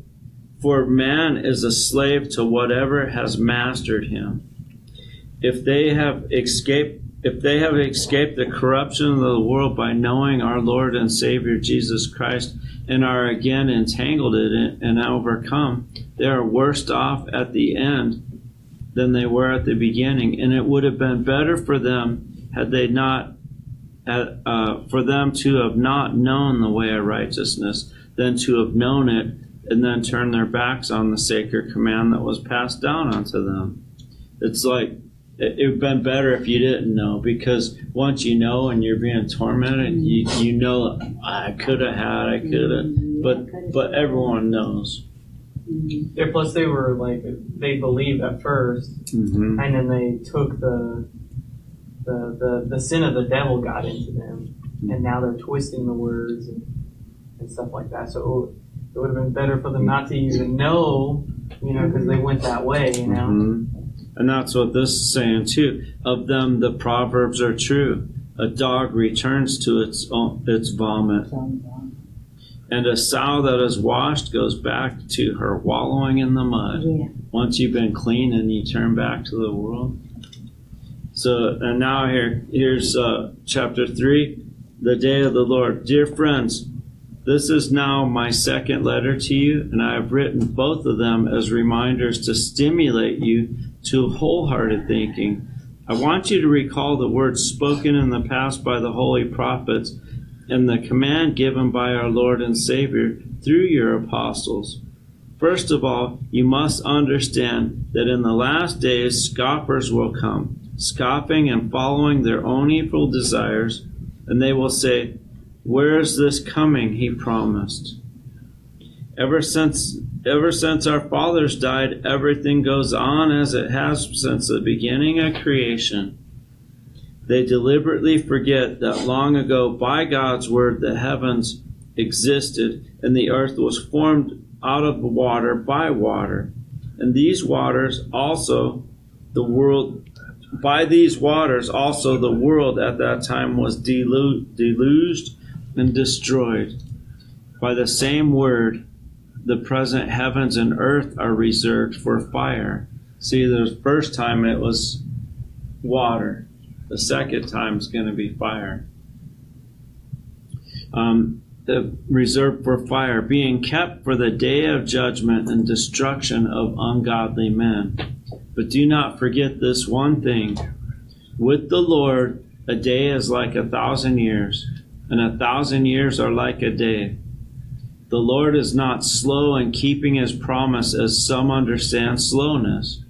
for man is a slave to whatever has mastered him. If they have escaped if they have escaped the corruption of the world by knowing our Lord and Savior Jesus Christ and are again entangled in it and overcome, they are worse off at the end than they were at the beginning. And it would have been better for them had they not, uh, for them to have not known the way of righteousness than to have known it and then turn their backs on the sacred command that was passed down unto them. It's like it, would have been better if you didn't know because once you know and you're being tormented, you, you know I could have had, I could have, but but everyone knows. Yeah, plus they were like they believed at 1st mm-hmm. and then they took the, the the the sin of the devil got into them, and now they're twisting the words and, and stuff like that. So it would have been better for them not to even know, you know, because they went that way, you know. Mm-hmm. And that's what this is saying too. Of them, the proverbs are true. A dog returns to its own, its vomit and a sow that is washed goes back to her wallowing in the mud. Yeah. Once you've been clean and you turn back to the world. So, and now here, here's uh, chapter three, the day of the Lord. Dear friends, this is now my second letter to you, and I have written both of them as reminders to stimulate you to wholehearted thinking. I want you to recall the words spoken in the past by the holy prophets and the command given by our Lord and Savior through your apostles. First of all, you must understand that in the last days scoffers will come, scoffing and following their own evil desires, and they will say, Where is this coming he promised? Ever since ever since our fathers died, everything goes on as it has since the beginning of creation. They deliberately forget that long ago, by God's word, the heavens existed, and the earth was formed out of water by water. And these waters also, the world, by these waters also the world at that time was delu- deluged and destroyed. By the same word, the present heavens and earth are reserved for fire. See, the first time it was water. The second time is going to be fire. Um, the reserved for fire, being kept for the day of judgment and destruction of ungodly men. But do not forget this one thing. With the Lord, a day is like a thousand years, and a thousand years are like a day. The Lord is not slow in keeping his promise, as some understand slowness.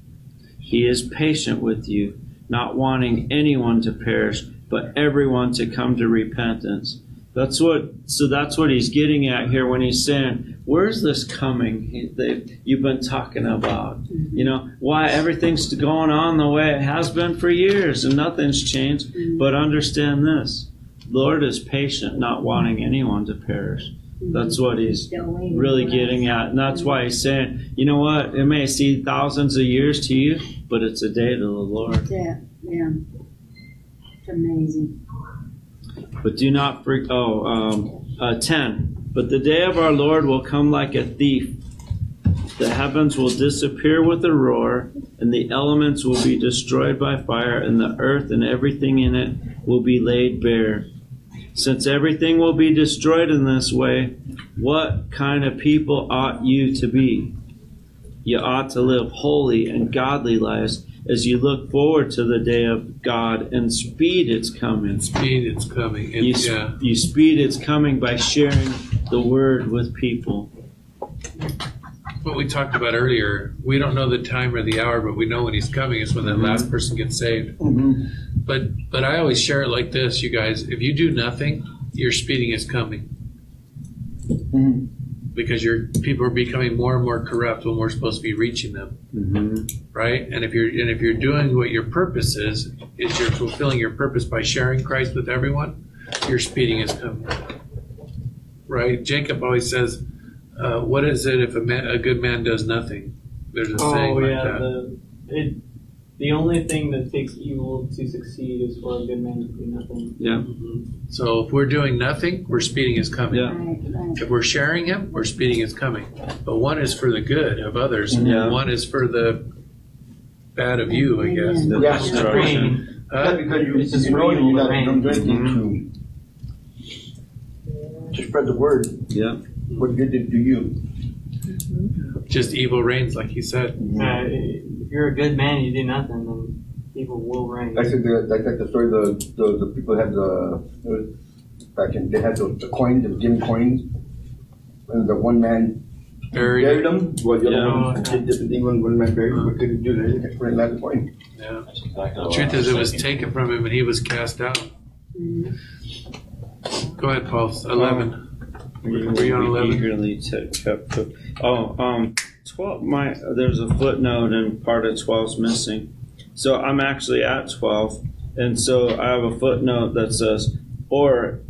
He is patient with you, not wanting anyone to perish, but everyone to come to repentance. That's what. So that's what he's getting at here when he's saying, "Where's this coming that you've been talking about? Mm-hmm. You know, why everything's going on the way it has been for years and nothing's changed. Mm-hmm. But understand this: the Lord is patient, not wanting anyone to perish. That's what he's really getting at. And that's why he's saying, you know what? It may seem thousands of years to you, but it's a day to the Lord. Yeah, yeah. It's amazing. But do not freak. Oh, um, uh, 10. But the day of our Lord will come like a thief. The heavens will disappear with a roar, and the elements will be destroyed by fire, and the earth and everything in it will be laid bare. Since everything will be destroyed in this way, what kind of people ought you to be? You ought to live holy and godly lives as you look forward to the day of God and speed its coming. Speed, it's coming. And, You, yeah. you speed its coming by sharing the word with people. What we talked about earlier, we don't know the time or the hour, but we know when he's coming is when that last person gets saved. But but I always share it like this, you guys. If you do nothing, your speeding is coming Mhm. because your people are becoming more and more corrupt when we're supposed to be reaching them, Mm-hmm. right? And if you're and if you're doing what your purpose is, is you're fulfilling your purpose by sharing Christ with everyone, your speeding is coming, right? Jacob always says, uh, "What is it if a man, a good man does nothing?" There's a saying Oh like yeah, that. the it the only thing that takes evil to succeed is for a good man to do nothing. Yeah. Mm-hmm. So if we're doing nothing, we're speeding his coming. Yeah. Right, right. If we're sharing him, we're speeding his coming. But one is for the good of others, Yeah. and one is for the bad of you, I guess. The uh, Yeah. destruction. Yeah, Huh? because you, it's just you know you're not over rain. don't do anything to, to spread the word. Yeah. What good did it do you? Just evil reigns, like he said. Uh, if you're a good man, you do nothing, then evil will reign. Like I said, the, like, like the story, the, the, the people had the, back in, they had the, the coins, the gym coins, and the one man Buried. buried them, while the other Yeah. one did different thing, one, one man buried them, what could he do? They just put it in that coin. Yeah. Exactly The truth is, it was taken from him, and he was cast out. Mhm. Go ahead, Paul. Eleven. Were you on eleven? Eagerly t- kept. Oh, um, twelve. My there's a footnote and part of 12's missing, so I'm actually at twelve, and so I have a footnote that says, "Or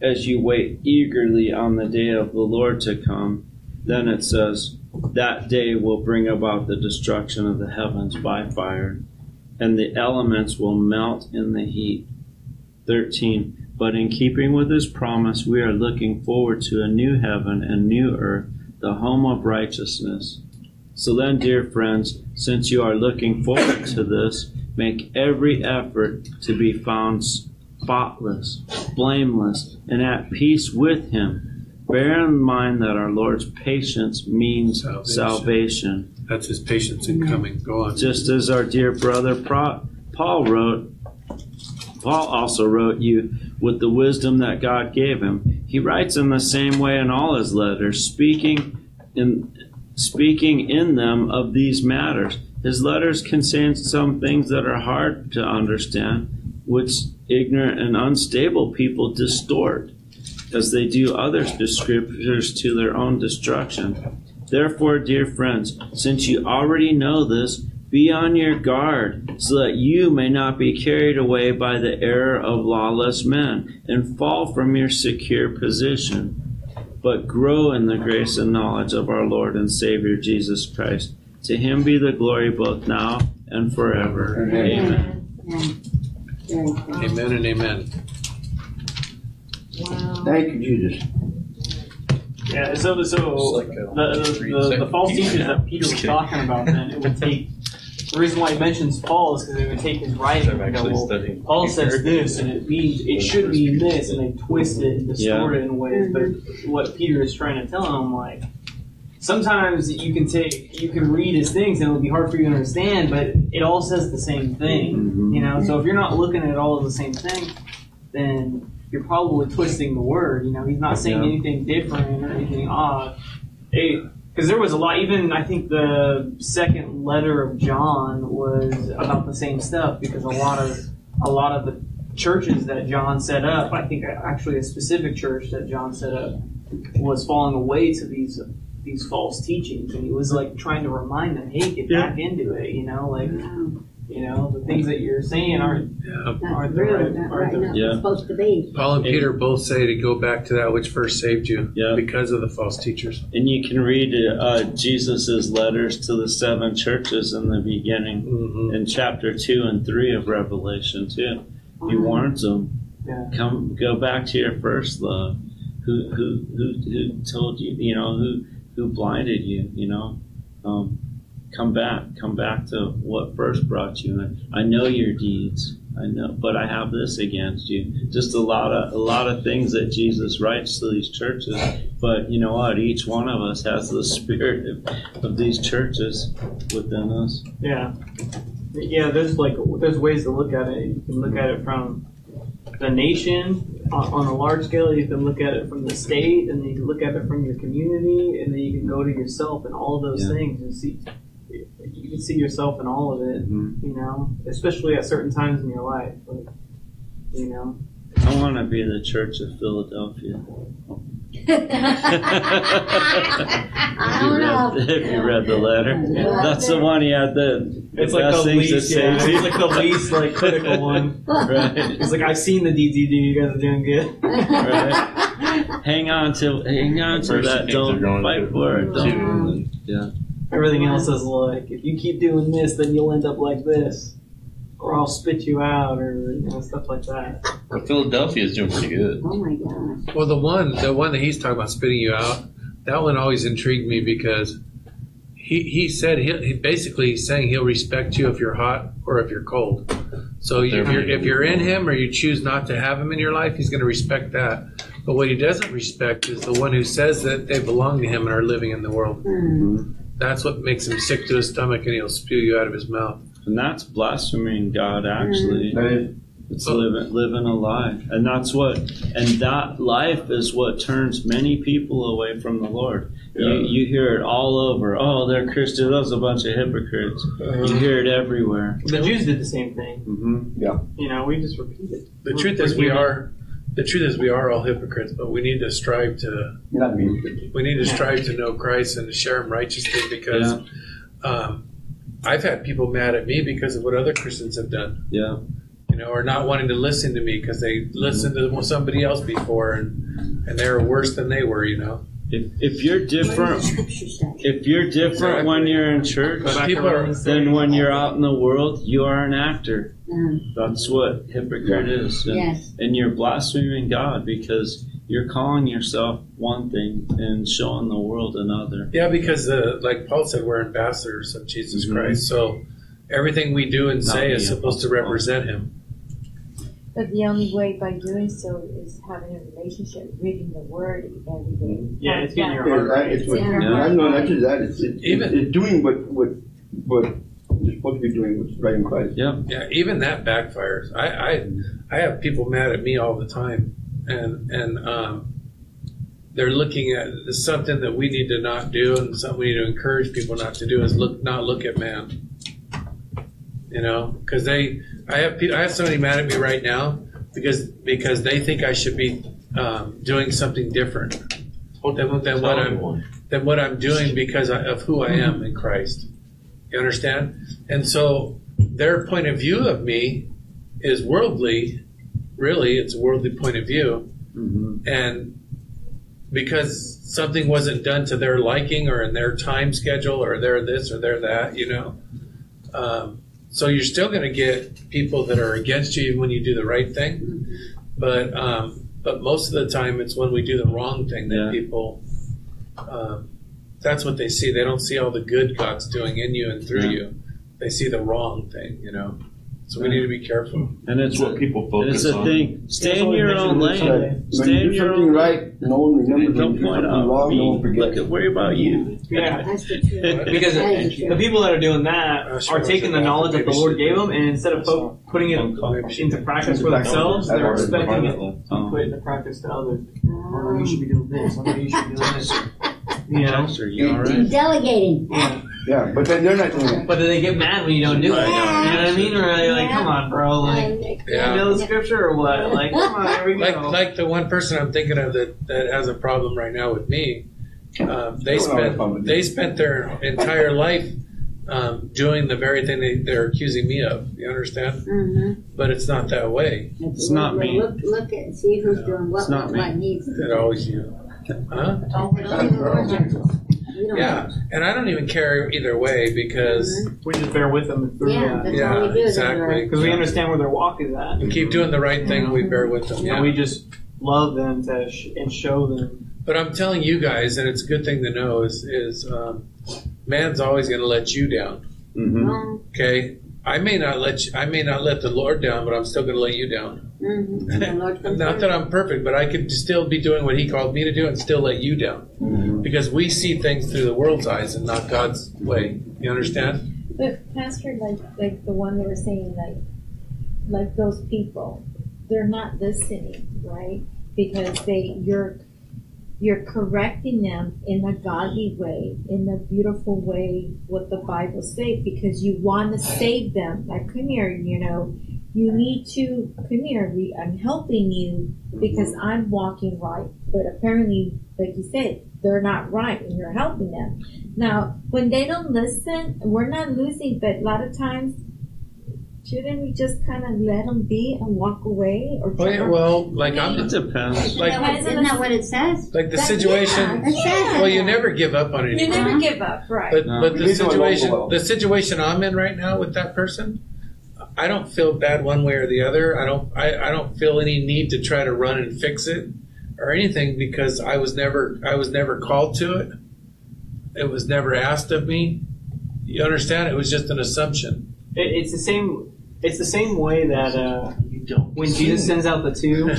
as you wait eagerly on the day of the Lord to come." Then it says, "That day will bring about the destruction of the heavens by fire, and the elements will melt in the heat." Thirteen. But in keeping with his promise, we are looking forward to a new heaven and new earth, the home of righteousness. So then, dear friends, since you are looking forward to this, make every effort to be found spotless, blameless, and at peace with him. Bear in mind that our Lord's patience means Salvation. salvation That's his patience in coming. Go on. just as our dear brother Paul wrote, Paul also wrote you with the wisdom that God gave him. He writes in the same way in all his letters, speaking in speaking in them of these matters. His letters contain some things that are hard to understand, which ignorant and unstable people distort, as they do other scriptures to their own destruction. Therefore, dear friends, since you already know this, be on your guard, so that you may not be carried away by the error of lawless men and fall from your secure position. but grow in the grace and knowledge of our Lord and Savior Jesus Christ. To him be the glory both now and forever. Amen. Amen. Very good. Amen and amen. Wow. Thank you, Jesus. Yeah, so so like a the, the, the, false teachers that Peter was talking about, then it would take. The reason why he mentions Paul is because they would take his writing and go, well. Paul says this, and it means it should mean this, and they twist it and distort it in ways. But what Peter is trying to tell him, like, sometimes you can take, you can read his things, and it'll be hard for you to understand, but it all says the same thing, Mhm. you know. So if you're not looking at all of the same thing, then you're probably twisting the word. You know, he's not saying Yeah. anything different or anything odd. Because there was a lot, even I think the second letter of John was about the same stuff. Because a lot of a lot of the churches that John set up, I think actually a specific church that John set up was falling away to these these false teachings, and he was like trying to remind them, hey, get Yeah. back into it. You know, like Wow. You know the things that you're saying aren't Yeah. Aren't the right- not aren't right, the- not Yeah. supposed to be. Paul and Peter both say to go back to that which first saved you Yeah. because of the false teachers. And you can read uh, Jesus' letters to the seven churches in the beginning, Mm-hmm. in chapter 2 and 3 of Revelation, too. He warns them, Yeah. come, go back to your first love. Who, who, who, who told you, you know, who, who blinded you, you know? Um, come back, come back to what first brought you in. I know your deeds. I know, but I have this against you. Just a lot of a lot of things that Jesus writes to these churches. But you know what? Each one of us has the spirit of, of these churches within us. Yeah, yeah. There's like there's ways to look at it. You can look at it from the nation on, on a large scale. You can look at it from the state, and then you can look at it from your community, and then you can go to yourself and all those Yeah. things and see. You can see yourself in all of it. Mhm. You know, especially at certain times in your life. Like, you know, I want to be the Church of Philadelphia. I don't know. You read, have you read the letter? Yeah. That's the one he had the, the it's like the to least. Yeah, to it's like the least like critical one. Right. It's like I've seen the deeds you guys are doing good. Right. Hang on to hang on to that. you think they're Don't going fight to for it. Don't. and Yeah. Everything else is like, if you keep doing this, then you'll end up like this, or I'll spit you out, or you know stuff like that. Well, Philadelphia is doing pretty good. Oh my gosh. Well, the one, the one that he's talking about spitting you out, that one always intrigued me because he, he said he, he basically he's saying he'll respect you if you're hot or if you're cold. So you, if you're if you're in him or you choose not to have him in your life, he's going to respect that. But what he doesn't respect is the one who says that they belong to him and are living in the world. Hmm. That's what makes him sick to his stomach, and he'll spew you out of his mouth. And that's blaspheming God. Actually, That is, it's living living a lie, and that's what. And that life is what turns many people away from the Lord. You, you hear it all over. Oh, they're Christians. Those a bunch of hypocrites. You hear it everywhere. The Jews did the same thing. hmm You know, we just repeat it. The truth is, we are. The truth is, we are all hypocrites, but we need to strive to not me. we need to strive to know Christ and to share Him righteously because um, I've had people mad at me because of what other Christians have done, Yeah. you know, or not wanting to listen to me because they listened to somebody else before and and they were worse than they were, you know. If if you're different, the scripture say? if you're different when you're in church, Go back people are- then when you're out in the world, you are an actor. That's what hypocrite is. And, yes. and you're blaspheming God because you're calling yourself one thing and showing the world another. Yeah, because uh, like Paul said, we're ambassadors of Jesus Mhm. Christ, so everything we do and Not say is supposed to represent Him. But the only way by doing so is having a relationship, reading the word every day. Yeah, it's getting your Yeah, heart that- right. it's what, Yeah. I know not just that. It's, it's, Even- it's doing what what what you're supposed to be doing, what's right in Christ. Yeah. Yeah, even that backfires. I, I I have people mad at me all the time, and and um, they're looking at something that we need to not do, and something we need to encourage people not to do is look not look at man. You know, because they I have I have somebody mad at me right now because because they think I should be um, doing something different than, than what I'm than what I'm doing because of who I am in Christ. You understand? And so their point of view of me is worldly. Really, it's a worldly point of view, hmm and because something wasn't done to their liking or in their time schedule or their this or their that, you know. Um, so you're still going to get people that are against you when you do the right thing, but um, but most of the time it's when we do the wrong thing that Yeah. people. Um, that's what they see. They don't see all the good God's doing in you and through Yeah. you. They see the wrong thing, you know. So we need to be careful. And it's It's what people and it's focus a on. thing. Stay That's in your own lane. like- Stay in do your own right, no one remembers. Don't When you do point out wrong, no one me. forgets. Look at worry about you. Yeah. That's the truth. Because That is the true. people that are doing that are taking the knowledge that the Lord gave them, and instead of fo- putting it into practice for themselves, they're expecting it to be put into practice to others. Oh, you should be doing this. Oh, you should be doing this. You know? Are you all You're delegating. Yeah. Yeah, but then they're not doing that. But then they get mad when you don't do it. You know what I mean? Or are they like, come on, bro, like, And- Yeah. you know the scripture or what? Like, come on, here we Like go. like the one person I'm thinking of that, that has a problem right now with me. Um, they Don't have a spent they spent their entire life um, doing the very thing they, they're accusing me of. You understand? Mhm. But it's not that way. It's not Look- me. Look, look at, see who's doing what, It's not what, me. what needs to It always you. Huh? Only the Lord knows. We don't Yeah. And I don't even care either way because we just bear with them through Yeah, that. that's yeah, all we do. exactly. Because we understand where their walk is at. we keep doing the right thing. We bear with them. And Yeah. we just love them to sh- and show them. But I'm telling you guys, and it's a good thing to know, is is um, man's always going to let you down. Mm-hmm. Okay, I may not let you, I may not let the Lord down, but I'm still going to let you down. Mhm. The Lord comes Not that I'm perfect, but I could still be doing what He called me to do and still let you down, Mhm. because we see things through the world's eyes and not God's way. You understand? But Pastor, like like the one they were saying, like like those people, they're not listening, right? Because they you're you're correcting them in a godly way, in a beautiful way, what the Bible says, because you want to save them. Like, come here, you know, you need to come here. I'm helping you because I'm walking right, but apparently, like you said, they're not right, and you're helping them. Now, when they don't listen, we're not losing, but a lot of times, shouldn't we just kind of let them be and walk away? Or yeah. Well, like It I'm depends. Isn't like that what- isn't that what it says? like the That- situation. yeah, it says. Well, you never give up on You anyone. never give up, right? But No. but the did do it situation well. the situation I'm in right now with that person, I don't feel bad one way or the other. I don't I, I don't feel any need to try to run and fix it or anything because I was never I was never called to it. It was never asked of me. You understand? It was just an assumption. It, it's the same. It's the same way that uh, You don't. when Jesus sends out the two.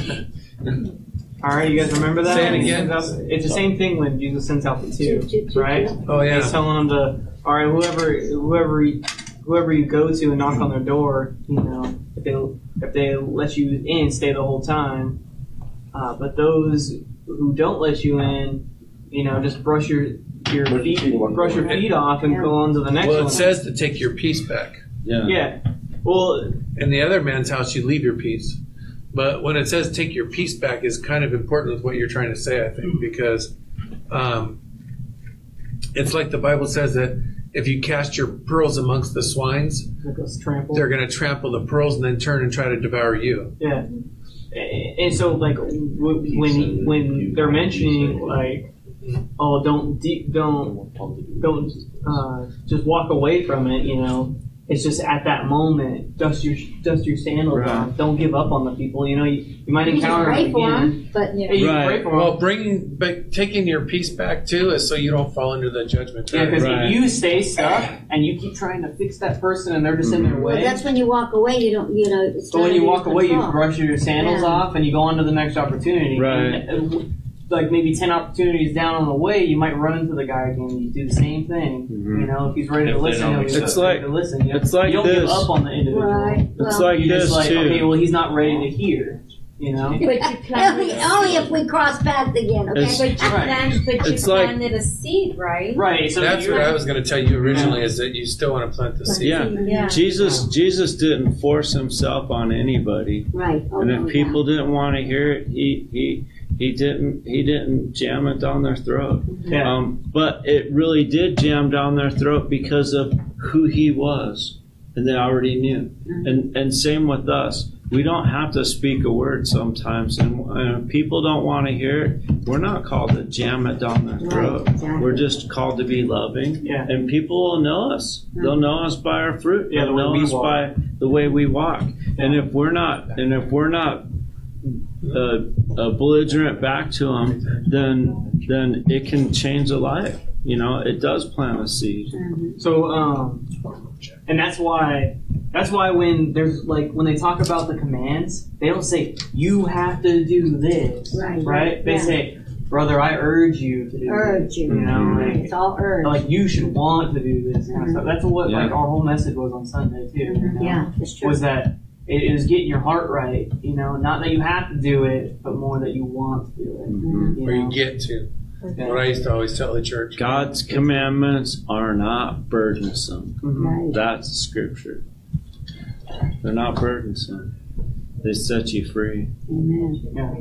All right, you guys remember that? Say it again. out- it's the same thing when Jesus sends out the two, right? oh yeah. He's telling them to, all right, whoever, whoever, whoever you go to and knock on their door, you know, if they if they let you in, stay the whole time. Uh, but those who don't let you in, you know, just brush your your Brush your feet, feet and walk brush your feet off, and go on to the next Well, one. it says to take your peace back. Yeah. yeah. Well, In the other man's house, you leave your peace. But when it says take your peace back, is kind of important with what you're trying to say, I think, because um, it's like the Bible says that if you cast your pearls amongst the swines, trample. they're going to trample the pearls and then turn and try to devour you. Yeah, and so like w- when when they're mentioning like, oh, don't de- don't don't uh, just walk away from it. You know, it's just at that moment, dust your dust your sandals Right. off. Don't give up on the people. You know, you, you might You just encounter pray them for again. them, but Yeah, you can Right. pray for 'em. Well, bringing, but taking your peace back too is so you don't fall into the judgment. Yeah, because Right. if you stay stuck and you keep trying to fix that person and they're just in their well, way, that's when you walk away. You don't, you know. It's So when not you under walk away, you control. brush your sandals Yeah. off and you go on to the next opportunity. Right. And, uh, like maybe ten opportunities down on the way, you might run into the guy again. You do the same thing. Mhm. You know, if he's ready to If they listen, don't he'll accept It's he'll like- listen. You, it's like you don't give up on the individual. Right. It's Well, like You this just like, too. okay, well, he's not ready to hear. You know. But you Only, only if we cross paths again, okay? It's- But you Right. plant, but you It's like- planted a seed, right? Right. So That's you're, what I was going to tell you originally is that you still want to plant the seed. Yeah. Yeah. Jesus Jesus didn't force himself on anybody. Right. Oh, And no, if people didn't want to hear it, he he he didn't he didn't jam it down their throat. Mm-hmm. Yeah. Um, but it really did jam down their throat because of who he was, and they already knew. Mm-hmm. And and same with us. We don't have to speak a word sometimes, and people don't want to hear it. we're not called to jam it down their throat. Right, exactly. We're just called to be loving. Yeah. And people will know us. Mm-hmm. They'll know us by our fruit. Yeah, the They'll way know us walk. by the way we walk. And if we're not, and if we're not uh, uh, belligerent back to them, then then it can change a life. You know, it does plant a seed. So, um, and that's why, that's why when there's like, when they talk about the commands, they don't say, you have to do this. Right. Right? They Yeah. say, brother, I urge you to do Urge this. you. You know, like, It's all urge. like you should want to do this kind of stuff. That's what like our whole message was on Sunday too. you know? Yeah, it's true. Was that it, it getting your heart right, you know, not that you have to do it, but more that you want to do it. You Where you know? get to. Yeah. What I used to always tell the church. God's commandments are not burdensome. Mhm. Right. That's scripture. They're not burdensome. They set you free. Amen. Yeah.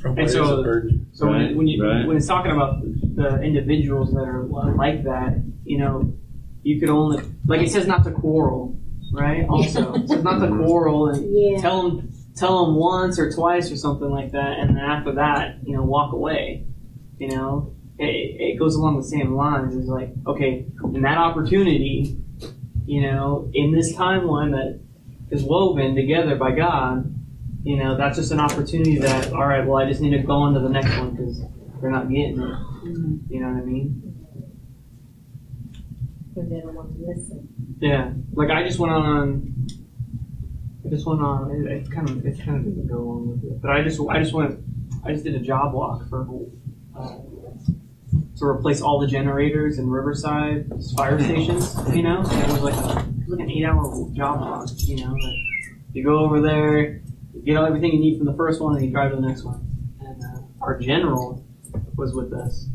From And what is so- a. So when, Right, when you right. when it's talking about the individuals that are like that, you know, you could only like it says not to quarrel, right? Also, it says not to quarrel and Yeah. tell them tell them once or twice or something like that, and then after that, you know, walk away. You know, it, it goes along the same lines. It's like okay, in that opportunity, you know, in this timeline that is woven together by God, you know, that's just an opportunity that, all right, well, I just need to go on to the next one because they're not getting it. Mm-hmm. You know what I mean? But they don't want to listen. Yeah. Like I just went on. I just went on. It, it kind of it kind of didn't go along with it, but I just I just went. I just did a job walk for uh, to replace all the generators in Riverside fire stations. You know, and it was like a, it was like an eight hour job walk. You know, like you go over there, you get all everything you need from the first one, and you drive to the next one. And uh, our general was with us,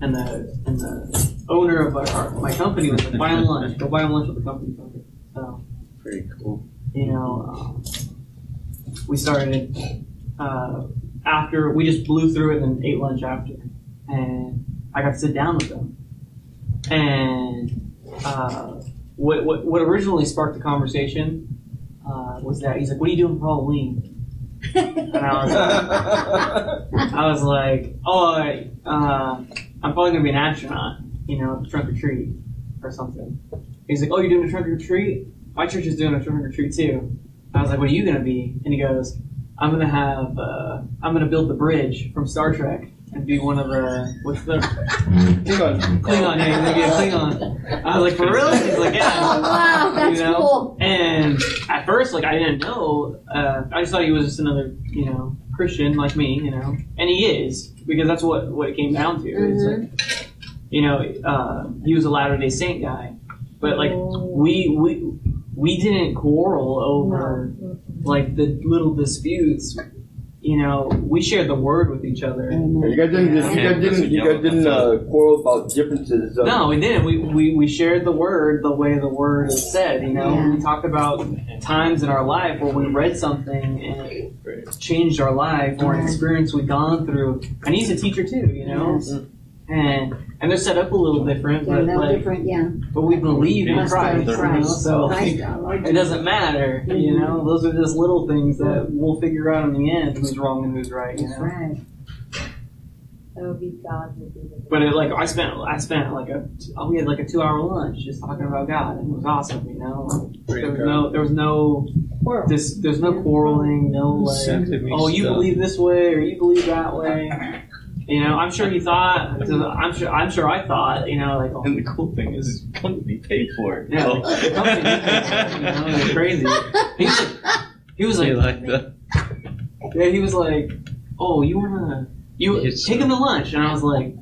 and the and the owner of our, my company was like, buy him lunch. Go buy him lunch with the company. So Pretty cool. you know, um, we started uh, after we just blew through it and ate lunch after, and I got to sit down with them. And uh, what, what what originally sparked the conversation uh, was that he's like, "What are you doing for Halloween?" And I was, like, I was like, "Oh, uh, I'm probably gonna be an astronaut, you know, trunk or treat or something." He's like, "Oh, you're doing a trunk or treat? My church is doing a trunk or treat too." I was like, "What are you gonna be?" And he goes, "I'm gonna have, uh, I'm gonna build the bridge from Star Trek and be one of the what's the Klingon. Klingon? Yeah, he's gonna be a Klingon." I was like, "For real?" He's like, "Yeah." Oh, wow, that's you know? cool. And at first, like, I didn't know. Uh, I just thought he was just another, you know, Christian like me, you know. And he is because that's what what it came down to. It's like, you know, uh, he was a Latter Day Saint guy, but like we we we didn't quarrel over like the little disputes. You know, we shared the word with each other. You guys didn't. You guys didn't. You guys didn't uh, quarrel about differences. Of, No, we didn't. We, we, we shared the word the way the word is said. You know, Yeah. we talked about times in our life where we read something and it changed our life or an experience we'd gone through. And he's a teacher too, you know. Yes. And and they're set up a little different, They're but no like, different, yeah. but we believe in Trust in Christ. you know, Christ. So Christ our Lord it doesn't matter. You mm-hmm. know, those are just little things that we'll figure out in the end who's wrong and who's right. You That's know. right. That would be God would be the But it, like I spent, I spent like a, oh, we had like a two-hour lunch just talking about God, and it was awesome. You know, there was no, there was no, quarrel. this, there's no quarreling, no like, Sending me oh, you stuff. believe this way or you believe that way. You know, I'm sure he thought. I'm sure. I'm sure I thought. You know, like, oh, And the cool thing is, it's company paid for it. yeah, So- like, the company did that, you know, it was crazy. He was like, he was You like, like that? yeah, he was like, oh, you wanna, you take him to lunch, and I was like,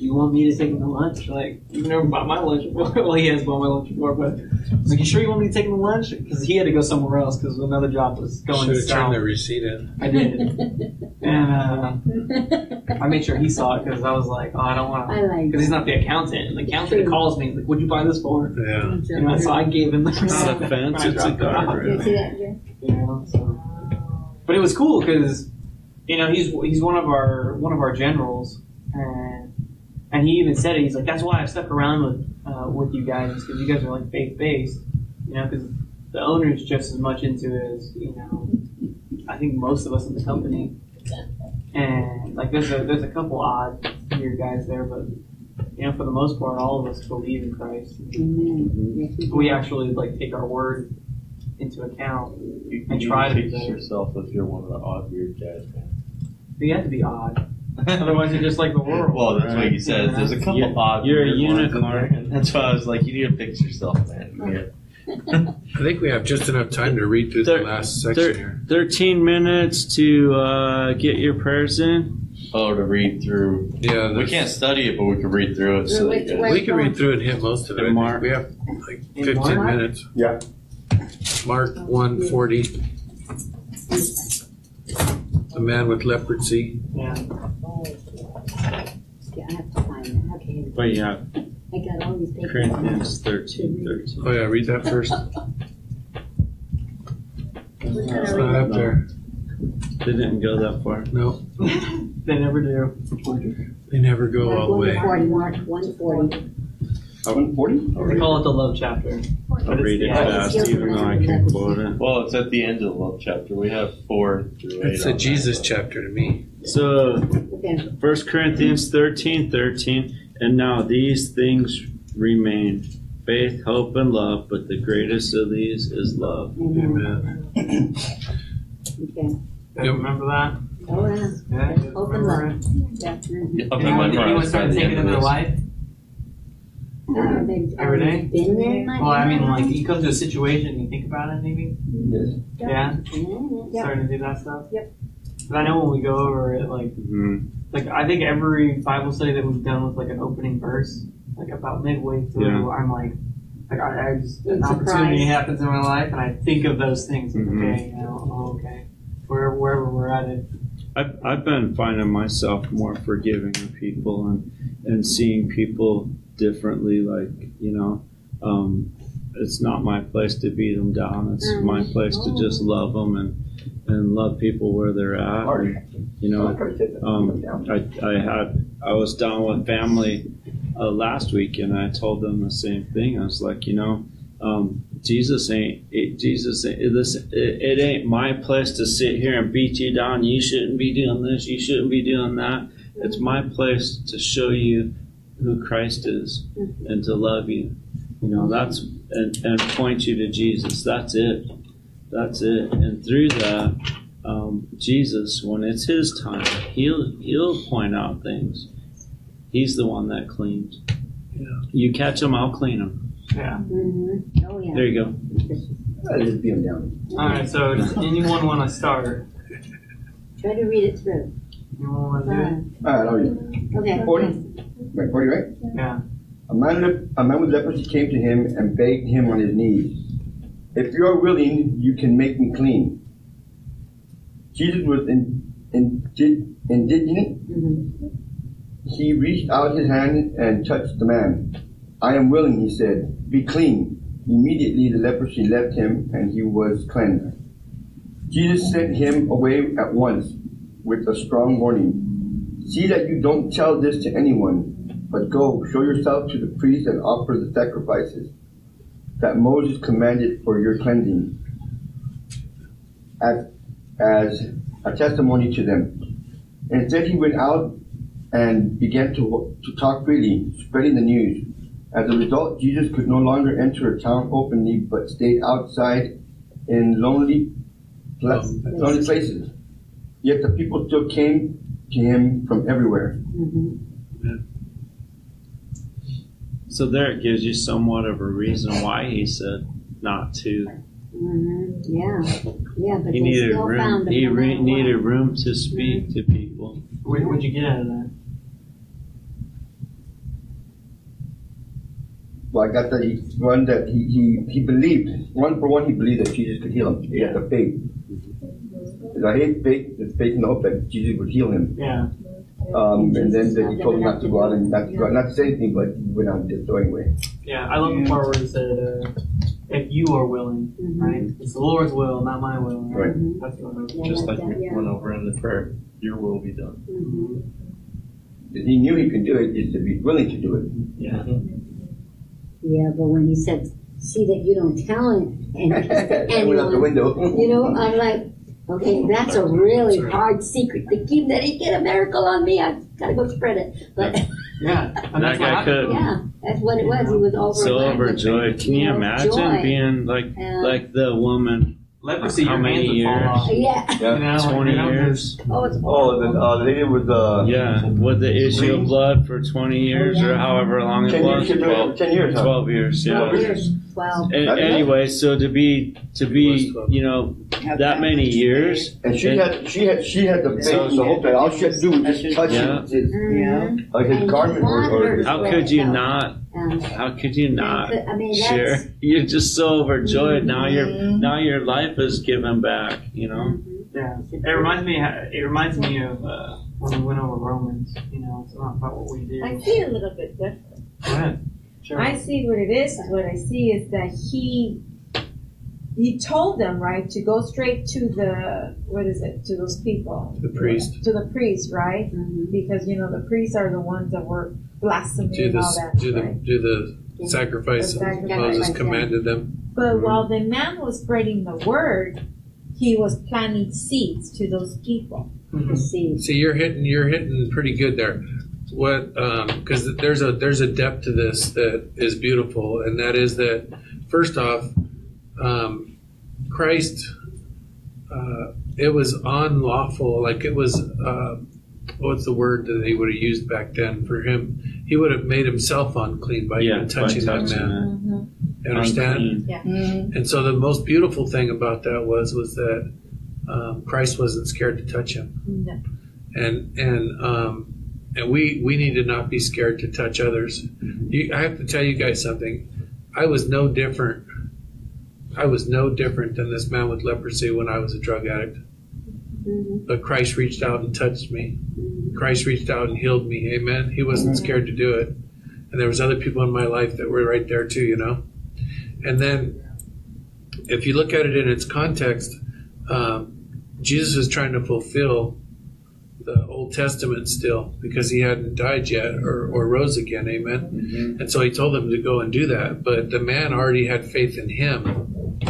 you want me to take him to lunch? Like, you've never bought my lunch before. well, he has bought my lunch before, but I was like, you sure you want me to take him to lunch? Because he had to go somewhere else because another job was going Should have turned the receipt in. I did, and uh, I made sure he saw it because I was like, oh, I don't want to. I to. like Because he's not the accountant, and the accountant calls me like, "What'd you buy this for?" Yeah. You know, so I gave him the It's a receipt fence, it's a dropped it off. You see that, Jay? You know, so. But it was cool because, you know, he's he's one of our one of our generals, and and he even said it. He's like, that's why I've stuck around with uh, with you guys because you guys are like faith based, you know, because the owner's just as much into it as you know. I think most of us in the company, and like there's a there's a couple odd weird guys there, but you know for the most part, all of us believe in Christ. Amen. Yes, we actually like take our word into account. You, And you try to be fix yourself if you're one of the odd, weird guys, man. you have to be odd, otherwise you're just like the world. well, that's what he says. There's a couple You're- odd. you're a weird ones in unicorn. and That's why I was like, you need to fix yourself, man. Yeah. I think we have just enough time to read through the last section thir- here. 13 minutes to uh, get your prayers in. Oh, to read through. Yeah, We can't study it, but we can read through it. So Wait, that wait. We can read through and hit most of it. Mark. We have like 15 Mark? minutes. Yeah. Mark 140. The man with leprosy. Yeah. Yeah, I have to find it. But yeah, I got all these papers. Corinthians 13, 13. Oh, yeah, read that first. It's not up there. They didn't go that far. No, They never do. they never go all the way. 140, Mark 140. Uh, one forty? They call it the love chapter. I'll read it Yeah. fast, even though I can't quote it. Well, it's at the end of the love chapter. We have four through eight. It's on a that. Jesus chapter to me. So, Okay. 1 Corinthians 13, 13. And now these things remain faith, hope, and love, but the greatest of these is love. Amen. Amen. Okay. You Yep. remember that? Oh, yeah. Yeah. you Open remember love. Yeah. Yeah, I'll Anyone, memorize anyone by start taking end it of in their life? Uh, Every day? Been there, Well, I mean, like you come to a situation and you think about it, maybe. Yes. Yeah. Yeah. Starting to do that stuff. Yep. But I know when we go over it, like, Mhm. Like I think every Bible study that we've done with like an opening verse, like about midway through, Yeah. I'm like, like I, I just an It's opportunity surprised. happens in my life, and I think of those things. Like, Mhm. Okay, you know, oh, okay, wherever wherever we're at it. I've, I've been finding myself more forgiving of people and, and seeing people differently. Like, you know, um, it's not my place to beat them down. It's Mm. my place to just love them and, and love people where they're at. You know, um, I, I had I was down with family uh, last week, and I told them the same thing. I was like, you know, um, Jesus ain't it, Jesus. Ain't, this it, it ain't my place to sit here and beat you down. You shouldn't be doing this. You shouldn't be doing that. It's my place to show you who Christ is and to love you. You know, that's and, and point you to Jesus. That's it. That's it. And through that, um, Jesus, when it's His time, He'll He'll point out things. He's the one that cleans. Yeah. You catch him, I'll clean him. Yeah. Mhm. Oh, yeah. There you go. I just beat him down. All right. So does anyone want to start? Try to read it through. Anyone want to do it? All right, I'll read. Okay. Forty. Right, forty, right? Yeah. A man, a man with leprosy came to him and begged him on his knees, If you are willing, you can make me clean. Jesus was in, in, indignant. Mhm. He reached out his hand and touched the man. I am willing, he said. Be clean. Immediately the leprosy left him and he was cleansed. Jesus sent him away at once with a strong warning. See that you don't tell this to anyone, but go, show yourself to the priest and offer the sacrifices that Moses commanded for your cleansing as, as a testimony to them. Instead, he went out and began to, to talk freely, spreading the news. As a result, Jesus could no longer enter a town openly, but stayed outside in lonely, pla- lonely places. Yet the people still came to him from everywhere. Mhm. So there it gives you somewhat of a reason why he said not to. Mhm. Yeah. Yeah, but He needed still room. found He re- needed room to speak to people. What would you get out of that? Well, I got that he, one that he, he, he believed. One for one, he believed that Jesus could heal him. He had the faith. Because I hate faith, the faith and hope that Jesus would heal him. Yeah. Um, and then, then he told him not to go out and not to go out, not to say anything, but he went out and did so anyway. Yeah. I love the part where he said, uh, "If you are willing, Mhm. right? It's the Lord's will, not my will." Right. That's what I wrote. Yeah, Just like that, we yeah. went over in the prayer, your will be done. Mhm. He knew he could do it, just to be willing to do it. Yeah. Yeah, but when he said, "See that you don't tell him," and I went out the window. you know, I'm like, Okay, that's a really hard secret to keep. That he get a miracle on me. I gotta go spread it. But Yeah, and That that's what guy could yeah, that's what it was. He was over so overjoyed. Can you imagine joy. being like Yeah. like the woman? Leprosy, How your many hands would fall years? off. Yeah. You know, Twenty you years. Oh, it's Oh, the, uh, the lady with the. Yeah, with the issue of blood for twenty years or however long it Ten was. years, 12, ten years, huh? 12 years. Yeah. Twelve years. Twelve. A- anyway, so to be to be you know that many years, And she And- had, she had, she had the faith, the whole thing. All she had to do was just touch Yeah. it, his, Mhm. like his And garment or, or how could you not? Um, How could you not I mean, that's, share? You're just so overjoyed now. Your now your life is given back. You know. Yeah, it reminds me. It reminds me of uh, when we went over Romans. You know, it's not about what we do. I see it a little bit different. Go ahead. Sure. I see what it is. What I see is that he he told them right to go straight to the what is it to those people The priest. to the priest right Mhm. because you know the priests are the ones that were blaspheming Do and all the that do the right? do the sacrifice The sacrifice, Moses yeah. commanded them. But while the man was spreading the word, he was planting seeds to those people. Mhm. the. See, you're hitting you're hitting pretty good there. What? Um, because there's a there's a depth to this that is beautiful, and that is that first off, um, Christ. Uh, it was unlawful. Like it was. Uh, what's the word that he would have used back then for him? He would have made himself unclean by Yeah, even by touching that touching man. You understand? Unclean. And so the most beautiful thing about that was was that um, Christ wasn't scared to touch him, No. and and um, and we we need to not be scared to touch others. You, I have to tell you guys something. I was no different. I was no different than this man with leprosy when I was a drug addict. Mhm. But Christ reached out and touched me. Christ reached out and healed me. Amen. He wasn't scared to do it. And there was other people in my life that were right there too, you know. And then, if you look at it in its context, um, Jesus was trying to fulfill the Old Testament still because he hadn't died yet or, or rose again. Amen. Mm-hmm. And so he told them to go and do that. But the man already had faith in him.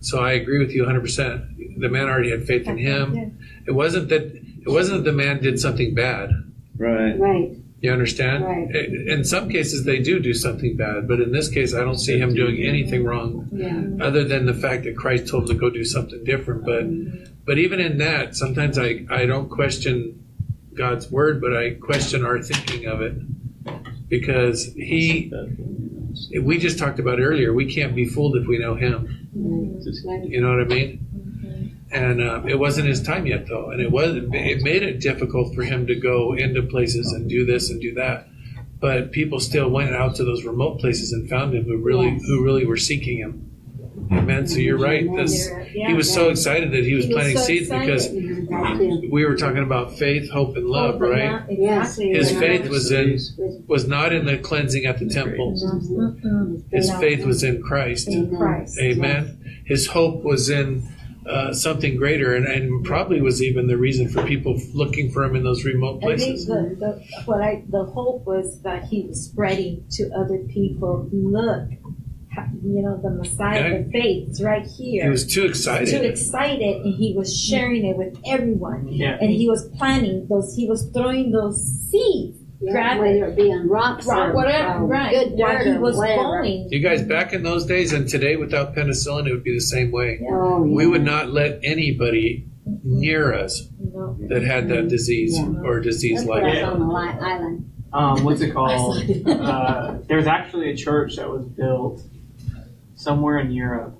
So I agree with you 100%. The man already had faith in him. It wasn't that it wasn't that the man did something bad. Right. Right. You understand? Right. In some cases, they do do something bad, but in this case, I don't see him doing anything wrong, Yeah. other than the fact that Christ told him to go do something different. But, mm-hmm. But even in that, sometimes I, I don't question God's word, but I question our thinking of it, because he, we just talked about earlier, we can't be fooled if we know Him. You know what I mean? And uh, it wasn't his time yet, though, and it was it made it difficult for him to go into places and do this and do that. But people still went out to those remote places and found him who really who really were seeking him. Amen. So you're right. This he was so excited that he was planting seeds because excited. That too. we were talking about faith, hope, and love, right? not- Yes. Exactly. His faith was in was not in the cleansing at the temple. His faith was in Christ. Amen. His hope was in uh, something greater, and, and probably was even the reason for people looking for him in those remote I think places. the, the what I the hope was that he was spreading to other people. Look, ha- you know the Messiah, Yeah. the faith is right here. He was too excited. Too excited, and he was sharing it with everyone. Yeah. And he was planting those. He was throwing those seeds. Yeah, Grab whether it be on rocks Rock, or whatever, or right? good While dirt he was whatever. going. You guys, back in those days and today, without penicillin, it would be the same way. Oh, yeah. We would not let anybody near us You know, that had that disease Yeah. or disease That's like what that. saw on the li- island. Um, what's it called? uh, there's actually a church that was built somewhere in Europe.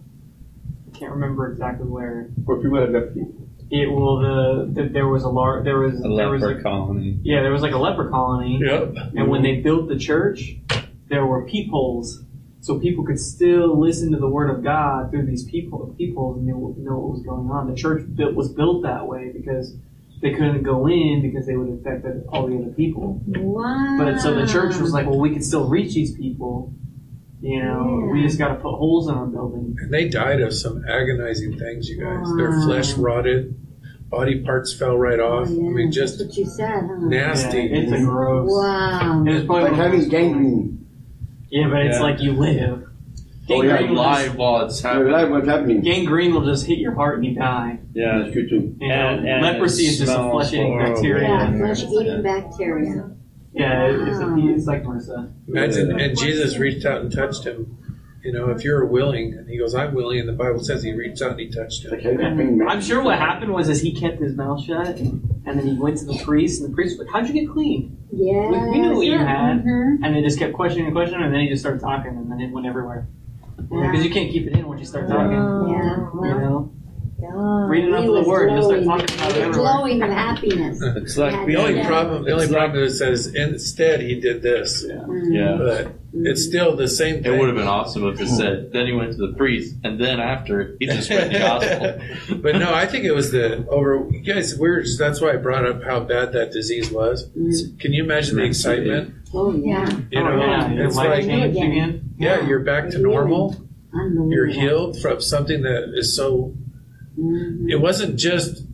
I can't remember exactly where. where people had left you. It will the, the there was a large there was A there was leper a, colony. yeah there was like a leper colony Yep. and when they built the church there were peepholes so people could still listen to the word of God through these people peepholes and knew, know what was going on. The church built, was built that way because they couldn't go in because they would affect all the other people. Wow. But so the church was like, well, we can still reach these people. You know, we just got to put holes in our building. And they died of some agonizing things, you guys. Their flesh rotted, body parts fell right Oh, off. yeah. I mean, just That's what you said, huh? nasty. Yeah, it's a gross. Wow. It's probably Like having gangrene. Yeah, but it's like you live. Oh, yeah, Gangrene will just- live while it's happening. live, what's happening? Gangrene will just hit your heart and you die. Yeah. That's true too. You know, And- and leprosy is just a flesh-eating bacteria. Yeah, flesh eating bacteria. Yeah, it- it's, a, it's like MRSA. Imagine, and Jesus reached out and touched him. You know, if you're willing, and he goes, "I'm willing," and the Bible says he reached out and he touched him. Like everything, man. I'm sure what happened was is he kept his mouth shut, and then he went to the priest, and the priest was like, "How'd you get clean?" Yeah. We knew what you had. Mhm. And they just kept questioning and questioning, and then he just started talking, and then it went everywhere. Because you can't keep it in once you start talking. Yeah, You know, Yeah. read enough he of the was word, you'll start glowing. talking about it He was everywhere. glowing of happiness. It's like The only Yeah. problem, the only It's like- problem is it says instead he did this. Yeah. but it's still the same thing. It would have been awesome if it said, then he went to the priest, and then after, he just spread the gospel. but no, I think it was the over. You guys, we're that's why I brought up how bad that disease was. Mm. Can you imagine the excitement? Oh, yeah. You oh, know, yeah, it's life like changed again. again. yeah, you're back to normal. Unbelievable. You're healed from something that is so. Mhm. It wasn't just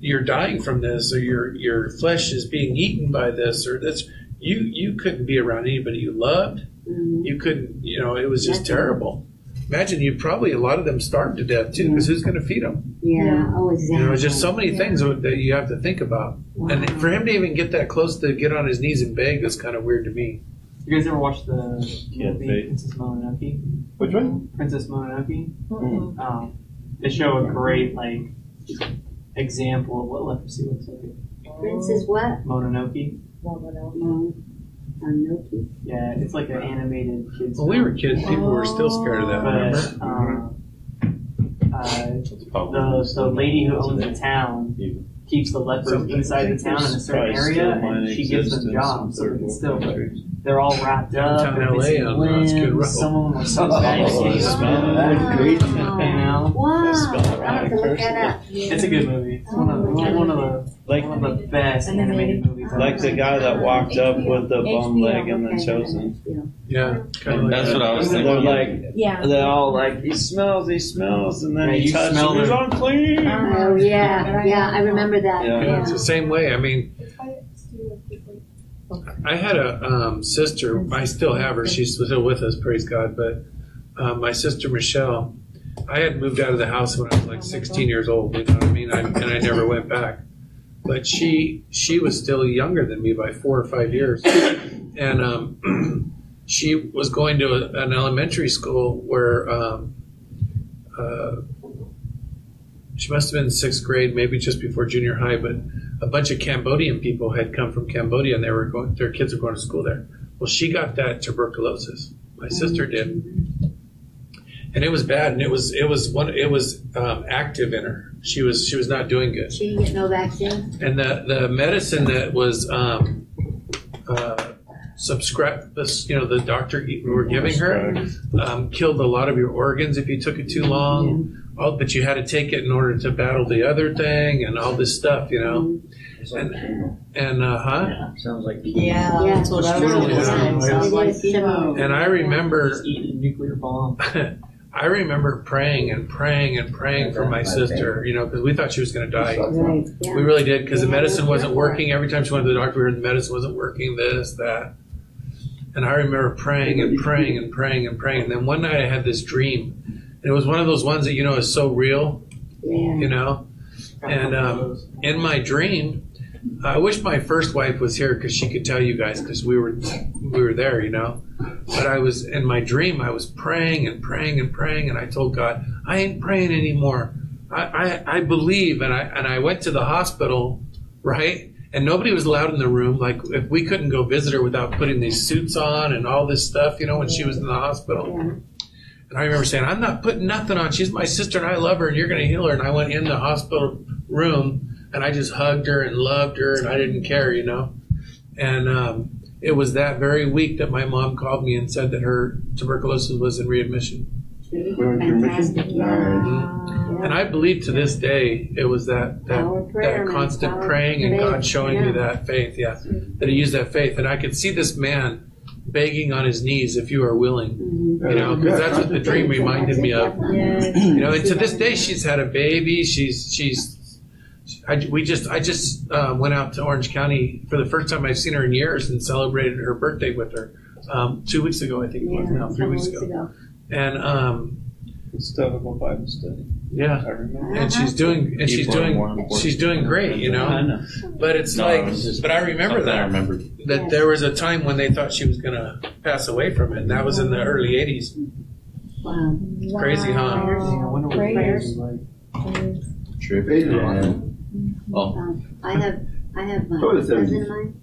you're dying from this, or your your flesh is being eaten by this, or this. You you couldn't be around anybody you loved. Mhm. You couldn't. You know, it was just Nothing. terrible. Imagine you probably a lot of them starved to death too, because who's going to feed them? Yeah, oh, exactly. You know, just so many things that you have to think about. And for him to even get that close to get on his knees and beg is kind of weird to me. You guys ever watch the movie Fate. Princess Mononoke? Which one? Princess Mononoke. Mm-mm. Um, they show a great like example of what leprosy looks like. Princess what? Mononoke. No, no, no. No. Anoki. Yeah, it's like an animated kids. When we were kids, people were still scared of that. Remember? But um, uh, the the lady who owns the town keeps the lepers Something. inside the town in a certain area, and she gives them jobs. So they can still, they're all wrapped up. Downtown they're LA missing on, uh, Skid Row. limbs, Some of them are so Oh, baggy. the smell. That's crazy. You know, Wow. I'll have to look that up. it's a good movie. It's one of the, one of the Like one of the best animated movies. I've like the guy that walked up with the bum HBO, leg in the Okay, chosen. Yeah, kind of like That's that. what I was They're thinking. like Yeah. they're all like he smells, he smells, and then Yeah, he you touches smell him. He's it. unclean. Oh, yeah, yeah, I remember that. Yeah. Yeah, it's the same way. I mean, It's by Studio Ghibli. I had a um, sister. I still have her. She's still with us. Praise God. But uh, my sister Michelle, I had moved out of the house when I was like 16 years old. You know what I mean? I, and I never went back. But she she was still younger than me by four or five years, and um, she was going to a, an elementary school where um, uh, she must have been in sixth grade, maybe just before junior high. But a bunch of Cambodian people had come from Cambodia, and they were going. Their kids were going to school there. Well, she got that tuberculosis. My sister did, and it was bad. And it was it was one it was um, active in her. She was she was not doing good. She didn't get no vaccine? And the the medicine that was um, uh, subscribed, this you know the doctor were giving her um, killed a lot of your organs if you took it too long. Oh, but you had to take it in order to battle the other thing and all this stuff, you know. And and uh, huh? Sounds like Yeah, Yeah. that's what I was Yeah. gonna say. Like. And I remember Just eat a nuclear bomb. I remember praying and praying and praying for my sister, you know, because we thought she was going to die. Right, yeah. We really did because the medicine wasn't working. Every time she went to the doctor, we heard the medicine wasn't working. This, that, and I remember praying and praying and praying and praying. And then one night I had this dream, and it was one of those ones that you know is so real, Yeah. you know. And um, in my dream, I wish my first wife was here because she could tell you guys because we were we were there, you know. But I was in my dream. I was praying and praying and praying, and I told God, I ain't praying anymore. I I, I believe, and I and I went to the hospital, right? And nobody was allowed in the room. Like if we couldn't go visit her without putting these suits on and all this stuff, you know, when she was in the hospital. Yeah. And I remember saying, I'm not putting nothing on. She's my sister and I love her and you're going to heal her. And I went in the hospital room and I just hugged her and loved her and I didn't care, you know. And um, it was that very week that my mom called me and said that her tuberculosis was in readmission. Fantastic, yeah. And I believe to this day it was that that, Power of prayer, that constant praying and God showing me that faith, yeah, that He used that faith. And I could see this man begging on his knees, if you are willing, Mhm. you know, because that's what the dream reminded me of. You know, and to this day, she's had a baby. She's she's. I, we just I just uh, went out to Orange County for the first time I've seen her in years and celebrated her birthday with her um, two weeks ago. I think it was Yeah, now three weeks ago. and um, Instead of a Bible study. yeah, I remember. and she's doing and she's doing she's doing great, you know. Know. But it's No, like, it but I remember something I that remember. that there was a time when they thought she was gonna pass away from it, and that was in the early '80s. Wow. Crazy, huh? I wonder what Prayers. prayers like. Trip. Praise the and- Oh, Um, I have, I have my Oh, the cousin of mine,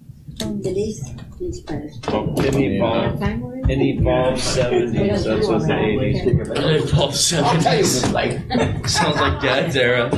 Denise, needs prayers. oh, Didn't he yeah. fall? Time already? It evolved seventies. That's what the eighties. Paul seventies. like, Sounds like Dad's era.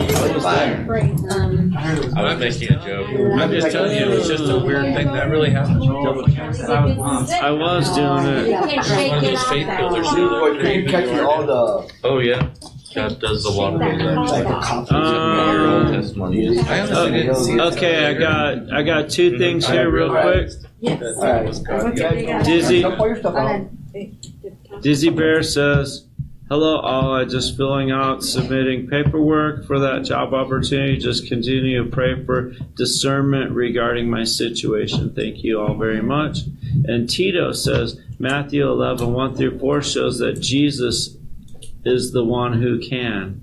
Praise. Um, I heard it was. I was making a joke. I'm just telling you, it was just a weird thing that really happened. I was doing it. You can shake One of it those off faith that builders wall. do Boy, you catching all the, Oh yeah, God does a lot of Shake things. that Actually, off. cops. your Um, old testimony. I honestly didn't see it. Okay, I got I got two things here real quick. Yes. Alright. Dizzy. Dump all your stuff out. Dizzy Bear says, Hello, all. I just filling out, submitting paperwork for that job opportunity. Just continue to pray for discernment regarding my situation. Thank you all very much. And Tito says, Matthew 11, 1 through 4 shows that Jesus is the one who can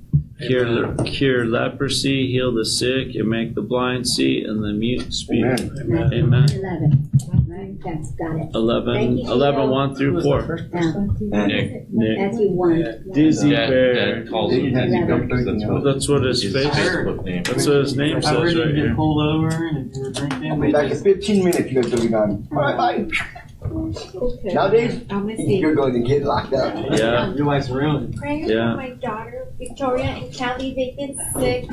cure, cure leprosy, heal the sick, and make the blind see, and the mute speak. Amen. Amen. Eleven, right, that's, got it. 11, you, 11 1 through 4. Now, Nick, Nick. Matthew one. Dizzy Dad, Bear. Dad calls him Dizzy Bear that's what That's what his his face Facebook name. That's what his name says I were to right here. pulled over and if you were drinking, I'll be back in fifteen minutes, you guys will be gone. Alright, bye. Okay. Nowadays, I'm gonna see. you're going to get locked up. Yeah. your life's ruined. Praying Yeah. for my daughter Victoria and Kelly. They've been sick.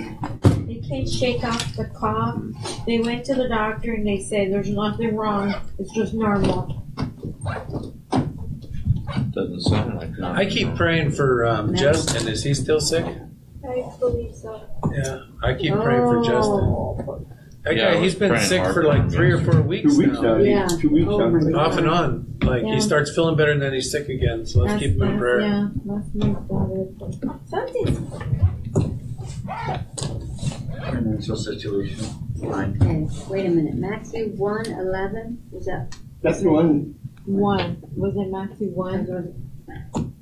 They can't shake off the cough. They went to the doctor and they said there's nothing wrong. It's just normal. Doesn't sound like that. I keep praying for um, Justin. Is he still sick? I believe so. Yeah, I keep praying for Justin. That Yeah, guy, was he's been praying sick hard for for like three or four weeks Two weeks now. now, Yeah. two weeks Oh now. God. Off and on. Like Yeah. he starts feeling better and then he's sick again. So let's That's, keep him in prayer. yeah, that's my daughter. Something. Financial situation. Fine. Okay, wait a minute, Matthew one eleven, is that? That's the one. One. Was it Matthew one?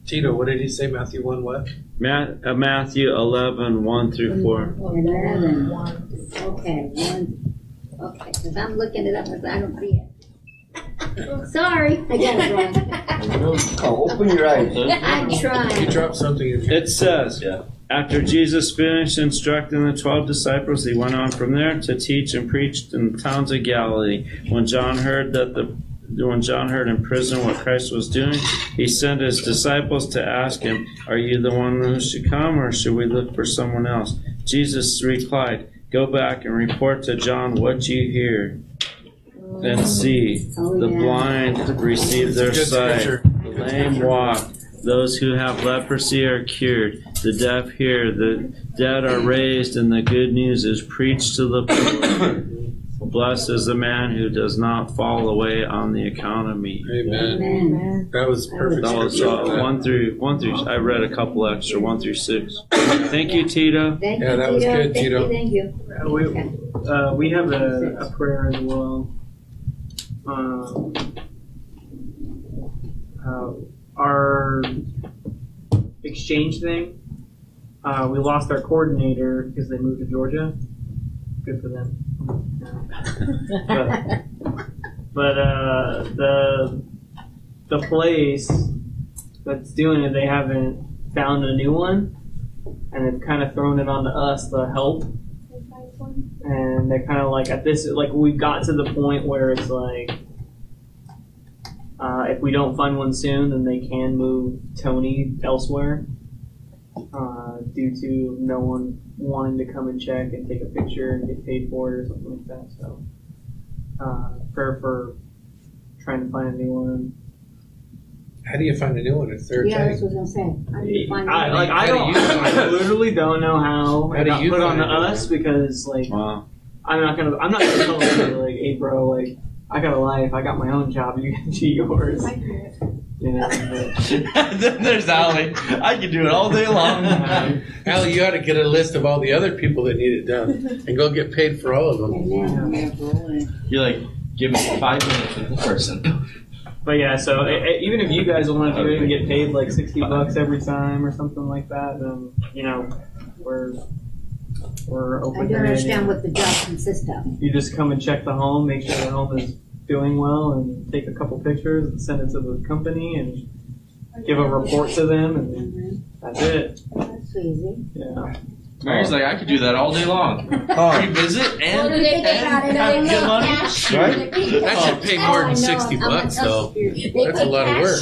Tito, what did he say? Matthew one what? Ma- uh, Matthew 11, 1 through 4. Eleven. One. Okay, one, okay, cause I'm looking it up, but I don't see it. Sorry, I got it wrong. Oh, open your eyes. I'm He trying. dropped something in here. It says, Yeah. After Jesus finished instructing the 12 disciples, he went on from there to teach and preach in the towns of Galilee. When John heard that the when John heard in prison what Christ was doing, he sent his disciples to ask him, Are you the one who should come, or should we look for someone else? Jesus replied, Go back and report to John what you hear and see. The blind receive their sight, the lame walk, those who have leprosy are cured, the deaf hear, the dead are raised, and the good news is preached to the poor. Blessed is the man who does not fall away on the account of me. Amen. Amen. That was perfect. That was uh, one through one through. I read a couple extra, one through six. Thank you, Tito. Thank Yeah, you, that was good, Thank Tito. you, Thank you. Uh, we, uh, we have a, a prayer as well. Um, uh, our exchange thing, uh, we lost our coordinator because they moved to Georgia. Good for them. But but uh, the the place that's doing it, they haven't found a new one, and they've kind of thrown it onto us to help. And they're kind of like at this like we've got to the point where it's like uh, if we don't find one soon then they can move tony elsewhere uh, due to no one wanting to come and check and take a picture and get paid for it or something like that so uh, prayer for trying to find a new one How do you find a new one? A third Yeah, that's what I was gonna say. How do you find I, out? like I How do don't you find I it? literally don't know how, How it do got you put on find to it? us because like Wow. I'm not gonna. I'm not gonna tell them like, hey, bro, like, I got a life. I got my own job. You can do yours. You know. but- then there's Allie. I can do it all day long. Al, you ought to get a list of all the other people that need it done and go get paid for all of them. Amen. You're like, give me five minutes with the person. But yeah, so even if you guys want to do it and get paid like sixty bucks every time or something like that, then you know we're we're open. I to don't any- understand what the job consists of. You just come and check the home, make sure the home is doing well, and take a couple pictures and send it to the company and give a report to them, and that's it. That's easy. Yeah. Mary's like, I could do that all day long. Oh, Free visit Well, and, do they take out and it have on good money. cash? Right? That should pay more than 60 bucks, though. tell That's a take lot of work.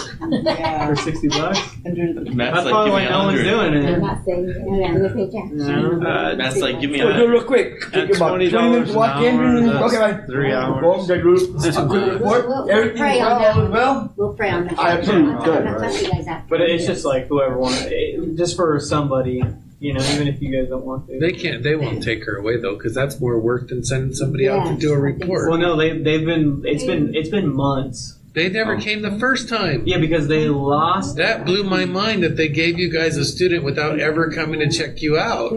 Yeah. For sixty bucks. Matt's That's like, probably give why me no one's 100. doing I'm it. not saying Yeah. that. They pay cash. No. Uh, Matt's like, give me a So do it hundred. real quick. Take At about twenty twenty minutes dollars to an walk in. hour, that's Okay, bye. three Go hours. home, get Ruth. Good report. We'll- we'll pray on well, that all is well. We'll pray on that. I approve. I'm Good. not telling you guys after. But it's just like whoever wants, it, just for somebody, you know, even if you guys don't want to. They can't. They won't take her away though, because that's more work than sending somebody out to do a report. Well, no, they they've been it's been it's been months. They never oh. came the first time. Yeah, because they lost. That blew my mind that they gave you guys a student without ever coming to check you out.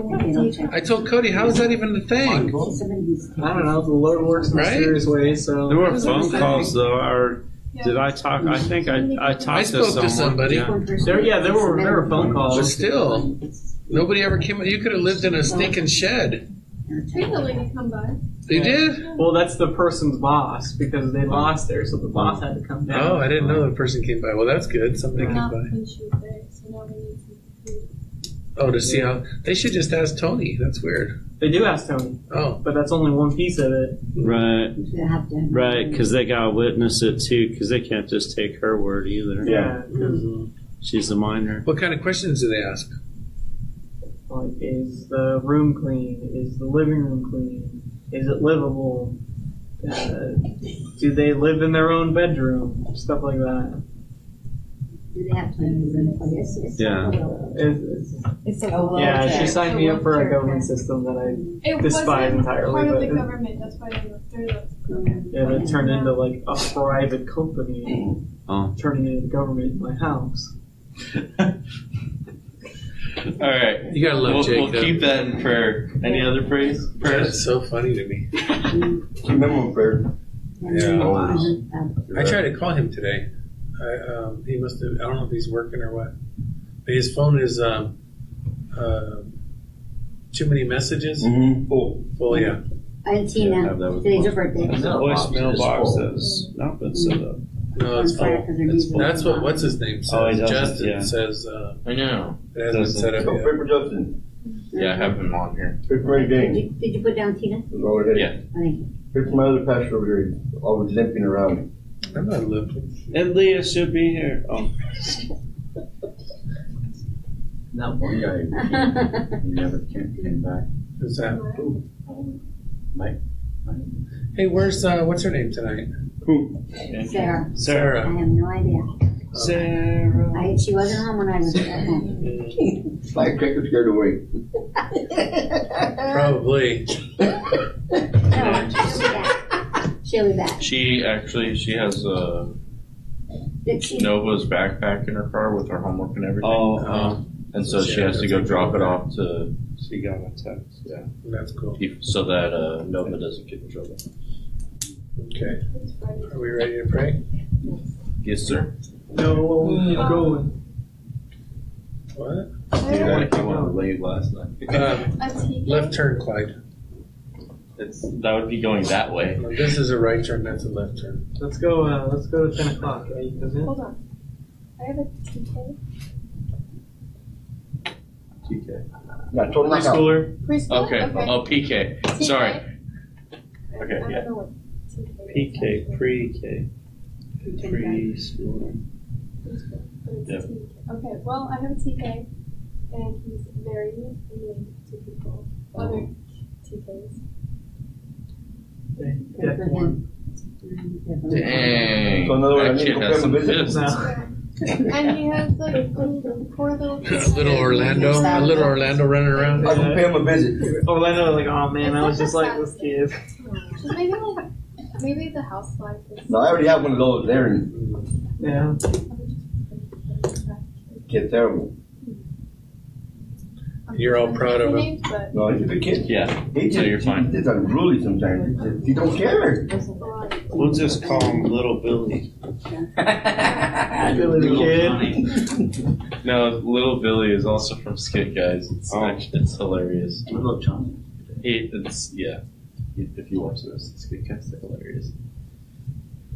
I told Cody, how is that even a thing? I don't know. The Lord works in Right? mysterious ways. So There were That's what I'm phone calls though, or did I talk? I think I I talked I spoke to to somebody. Yeah. There, yeah, there were there were phone But calls. still, nobody ever came. You could have lived in a stinking shed. We had lady come by. You did? Well, that's the person's boss because they lost there, so the boss had to come down. Oh, I didn't know the person came by. Well, that's good. Somebody came Not by. when she was there, so now we need some food. Oh, to see how they should just ask Tony. That's weird. They do ask Tony, Oh, but that's only one piece of it. Right, You have to. right, because they gotta witness it too, because they can't just take her word either. Yeah. Mm-hmm. She's a minor. what kind of questions do they ask? Like, is the room clean? Is the living room clean? Is it livable? Uh, do they live in their own bedroom? Stuff like that. Do they have to use them for this? It's- Yeah. It's- It's like Oh, a yeah, she signed me up for a government system that I It Despise wasn't entirely, part of but the it- government. That's why they looked through the yeah, that turned into like a private company, Oh. turning into the government in my house. All right. You gotta love We'll, Jacob. we'll keep that in prayer. Any other praise? Prayers? That's so funny to me. Remember, prayer. Yeah. Um, I tried to call him today. I, um, he must have. I don't know if he's working or what. But his phone is um, uh, too many messages. Mm-hmm. Oh, Well, yeah. And Tina, today's your birthday. Voicemail box has not been set up. No, it's On fire full. 'cause they're It's full. That's what what's his name says. Oh, he doesn't, Justin yeah. says uh, I know. it hasn't been set up so yet. pray for Justin. Yeah, I have him on here. Pray for Eddie Did Dane. you, did you put down Tina? Go ahead. Yeah. I think. Pray my other pastor over here. He's always limping around. I'm not limping. And Leah should be here. Oh, That one guy, he never came, came back. Who's that? Mike. Hey, where's uh, what's her name tonight? Who? Sarah. I Sarah. have no idea. Sarah. I, she wasn't home when I was at home. Firecracker scared away. Probably. No, she'll be back. She'll be back. She actually she has uh, Did she? Nova's backpack in her car with her homework and everything. Oh, Oh, and so she has to go drop it off to she got a text. Yeah. that's cool. so that uh, Nova doesn't get in trouble. Okay. Are we ready to pray? Yes, sir. No, we keep going. What? You want to want to leave last night? Um, left turn, Clyde. It's that would be going that way. This is a right turn. That's a left turn. Let's go. Uh, let's go to ten o'clock. Right? Isn't? Hold on. I have a TK. TK. Yeah, total knockout. Preschooler. Preschool? Okay. Oh, PK. TK. Sorry. I Okay. don't Yeah. know what TK is. PK, pre-K, preschool. But it's Yep. Okay, well, I have a TK, and he's very mean to people. Other TKs. Good for for him. Dang. So in other words, I that need to kid has some a visit? gifts. No. and he has like little, poor little. A little Orlando, a little Orlando running around. I can pay him a visit. Orlando, like, oh man, I was just like this kid. Just maybe like, maybe the housewife is. No, I already have one of those there and Yeah. kid's terrible. You're all proud of him. Names, but No, he's a good kid. Yeah. He So just, you're fine. He's unruly sometimes. He, just, he don't care. We'll just call him Little Billy. Billy the Kid. No, little Billy is also from Skit Guys. It's Oh. actually, it's hilarious. Little Johnny. He, it's yeah. If you watch those, it's Skit Guys. They're hilarious.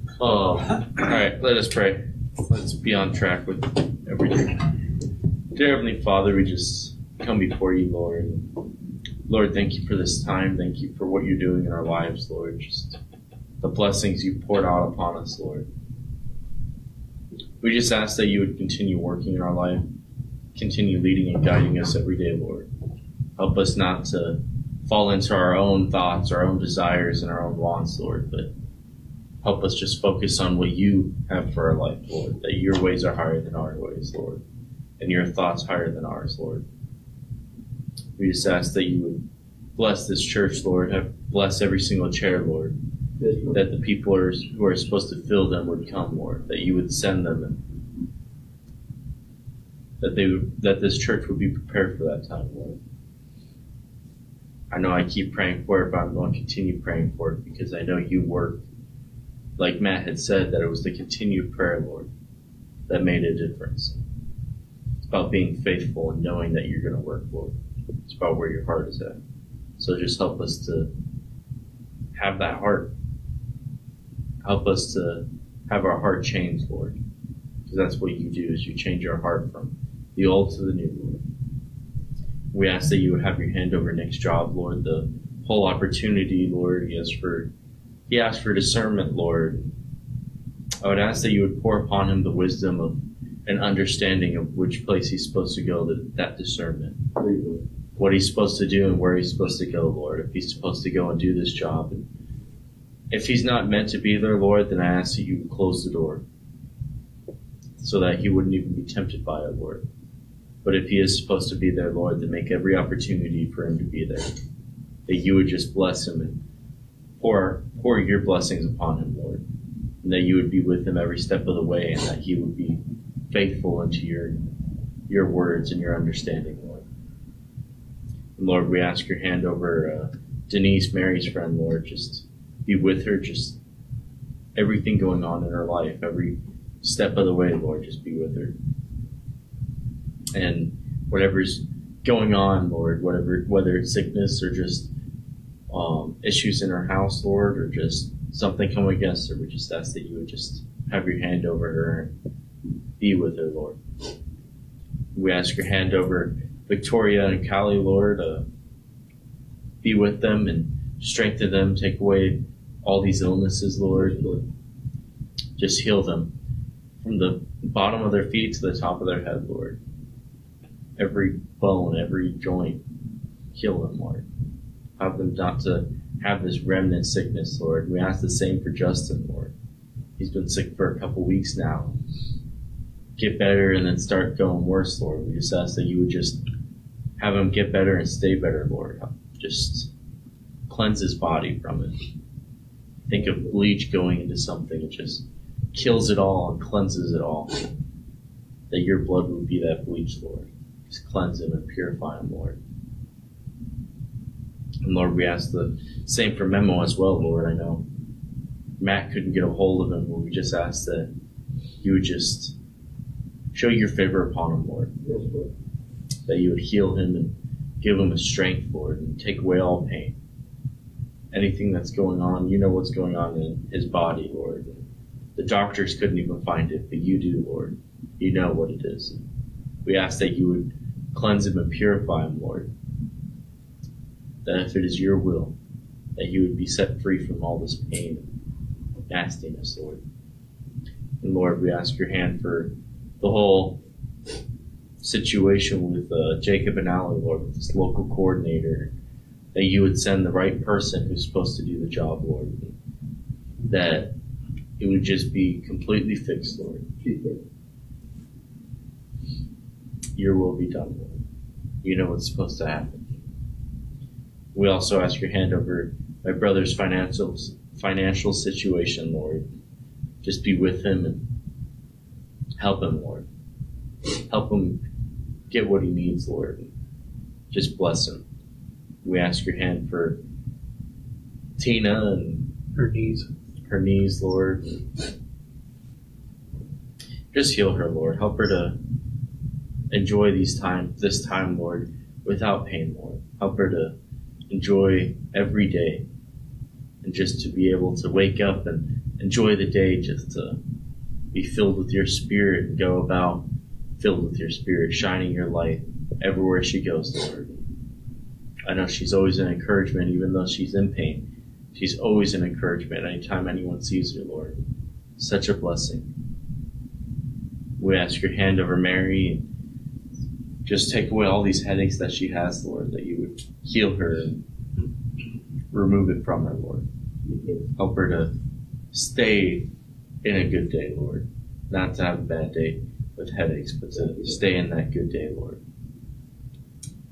Um, oh, all right. Let us pray. Let's be on track with everything. Dear Heavenly Father, we just come before you, Lord. Lord, thank you for this time. Thank you for what you're doing in our lives, Lord. Just the blessings you poured out upon us, Lord. We just ask that you would continue working in our life, continue leading and guiding us every day, Lord. Help us not to fall into our own thoughts, our own desires, and our own wants, Lord, but help us just focus on what you have for our life, Lord. That your ways are higher than our ways, Lord, and your thoughts higher than ours, Lord. We just ask that you would bless this church, Lord. Have bless every single chair, Lord that the people are, who are supposed to fill them would come, Lord. That you would send them, and that they that this church would be prepared for that time, Lord. I know I mm-hmm. keep praying for it, but I'm going to continue praying for it because I know you work. Like Matt had said, that it was the continued prayer, Lord, that made a difference. It's about being faithful and knowing that you're going to work, Lord. It's about where your heart is at. So just help us to have that heart help us to have our heart changed, Lord. Because that's what you do is you change our heart from the old to the new, Lord. We ask that you would have your hand over Nick's job, Lord. The whole opportunity, Lord, he asked for he asked for discernment, Lord. I would ask that you would pour upon him the wisdom of an understanding of which place he's supposed to go, that, that discernment. What he's supposed to do and where he's supposed to go, Lord. If he's supposed to go and do this job and if he's not meant to be there, Lord, then I ask that you would close the door so that he wouldn't even be tempted by it, Lord. But if he is supposed to be there, Lord, then make every opportunity for him to be there. That you would just bless him and pour, pour your blessings upon him, Lord. And that you would be with him every step of the way and that he would be faithful into your, your words and your understanding, Lord. And Lord, we ask your hand over uh, Denise, Mary's friend, Lord, just be with her, just everything going on in her life, every step of the way, Lord, just be with her. And whatever's going on, Lord, whatever, whether it's sickness or just um, issues in her house, Lord, or just something coming against her, we just ask that you would just have your hand over her and be with her, Lord. We ask your hand over Victoria and Callie, Lord, uh, be with them and strengthen them, take away all these illnesses, Lord. Just heal them from the bottom of their feet to the top of their head, Lord. Every bone, every joint, heal them, Lord. Help them not to have this remnant sickness, Lord. We ask the same for Justin, Lord. He's been sick for a couple weeks now. Get better and then start going worse, Lord. We just ask that you would just have him get better and stay better, Lord. Just cleanse his body from it. Think of bleach going into something, it just kills it all and cleanses it all. That your blood would be that bleach, Lord. Just cleanse him and purify him, Lord. And Lord, we ask the same for Memo as well, Lord. I know Matt couldn't get a hold of him, but we just ask that you would just show your favor upon him, Lord. That you would heal him and give him a strength, Lord, and take away all pain. Anything that's going on, you know what's going on in his body, Lord. The doctors couldn't even find it, but you do, Lord. You know what it is. We ask that you would cleanse him and purify him, Lord. That if it is your will, that he would be set free from all this pain and nastiness, Lord. And Lord, we ask your hand for the whole situation with uh, Jacob and Allie, Lord, with this local coordinator, that you would send the right person who's supposed to do the job, Lord. That it would just be completely fixed, Lord. Your will be done, Lord. You know what's supposed to happen. We also ask your hand over my brother's financial financial situation, Lord. Just be with him and help him, Lord. Help him get what he needs, Lord. Just bless him. We ask your hand for Tina and Her knees. her knees, Lord. just heal her, Lord. Help her to enjoy these time, this time, Lord, without pain, Lord. Help her to enjoy every day and just to be able to wake up and enjoy the day, just to be filled with your spirit and go about filled with your spirit, shining your light everywhere she goes, Lord. I know she's always an encouragement, even though she's in pain. She's always an encouragement anytime anyone sees her, Lord. Such a blessing. We ask your hand over Mary just take away all these headaches that she has, Lord, that you would heal her and remove it from her, Lord. Help her to stay in a good day, Lord. Not to have a bad day with headaches, but to stay in that good day, Lord.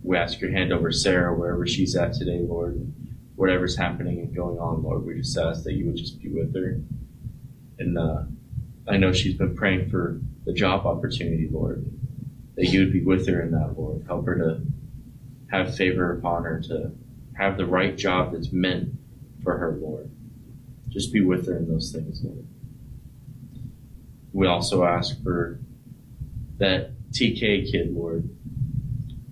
We ask your hand over Sarah wherever she's at today, Lord. Whatever's happening and going on, Lord, we just ask that you would just be with her. And uh, I know she's been praying for the job opportunity, Lord. That you would be with her in that, Lord. Help her to have favor upon her, to have the right job that's meant for her, Lord. Just be with her in those things, Lord. We also ask for that TK kid, Lord.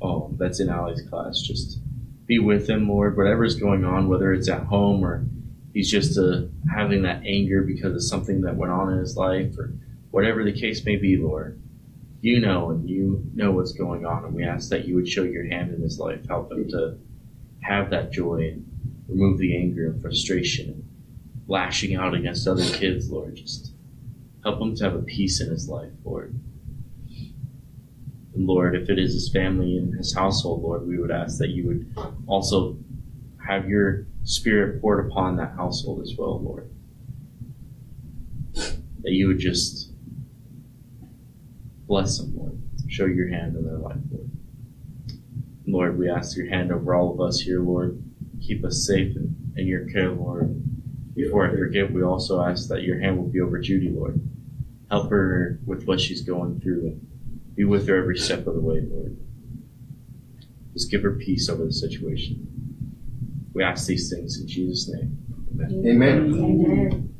Oh, that's in Ali's class. Just be with him, Lord. Whatever's going on, whether it's at home or he's just uh, having that anger because of something that went on in his life or whatever the case may be, Lord. You know, and you know what's going on, and we ask that you would show your hand in his life, help him to have that joy and remove the anger and frustration and lashing out against other kids, Lord. Just help him to have a peace in his life, Lord. And Lord, if it is his family and his household, Lord, we would ask that you would also have your spirit poured upon that household as well, Lord. That you would just bless them, Lord. Show your hand in their life, Lord. Lord, we ask your hand over all of us here, Lord. Keep us safe in, in your care, Lord. Before I forget, we also ask that your hand will be over Judy, Lord. Help her with what she's going through and be with her every step of the way, Lord. Just give her peace over the situation. We ask these things in Jesus' name. Amen. Amen. Amen.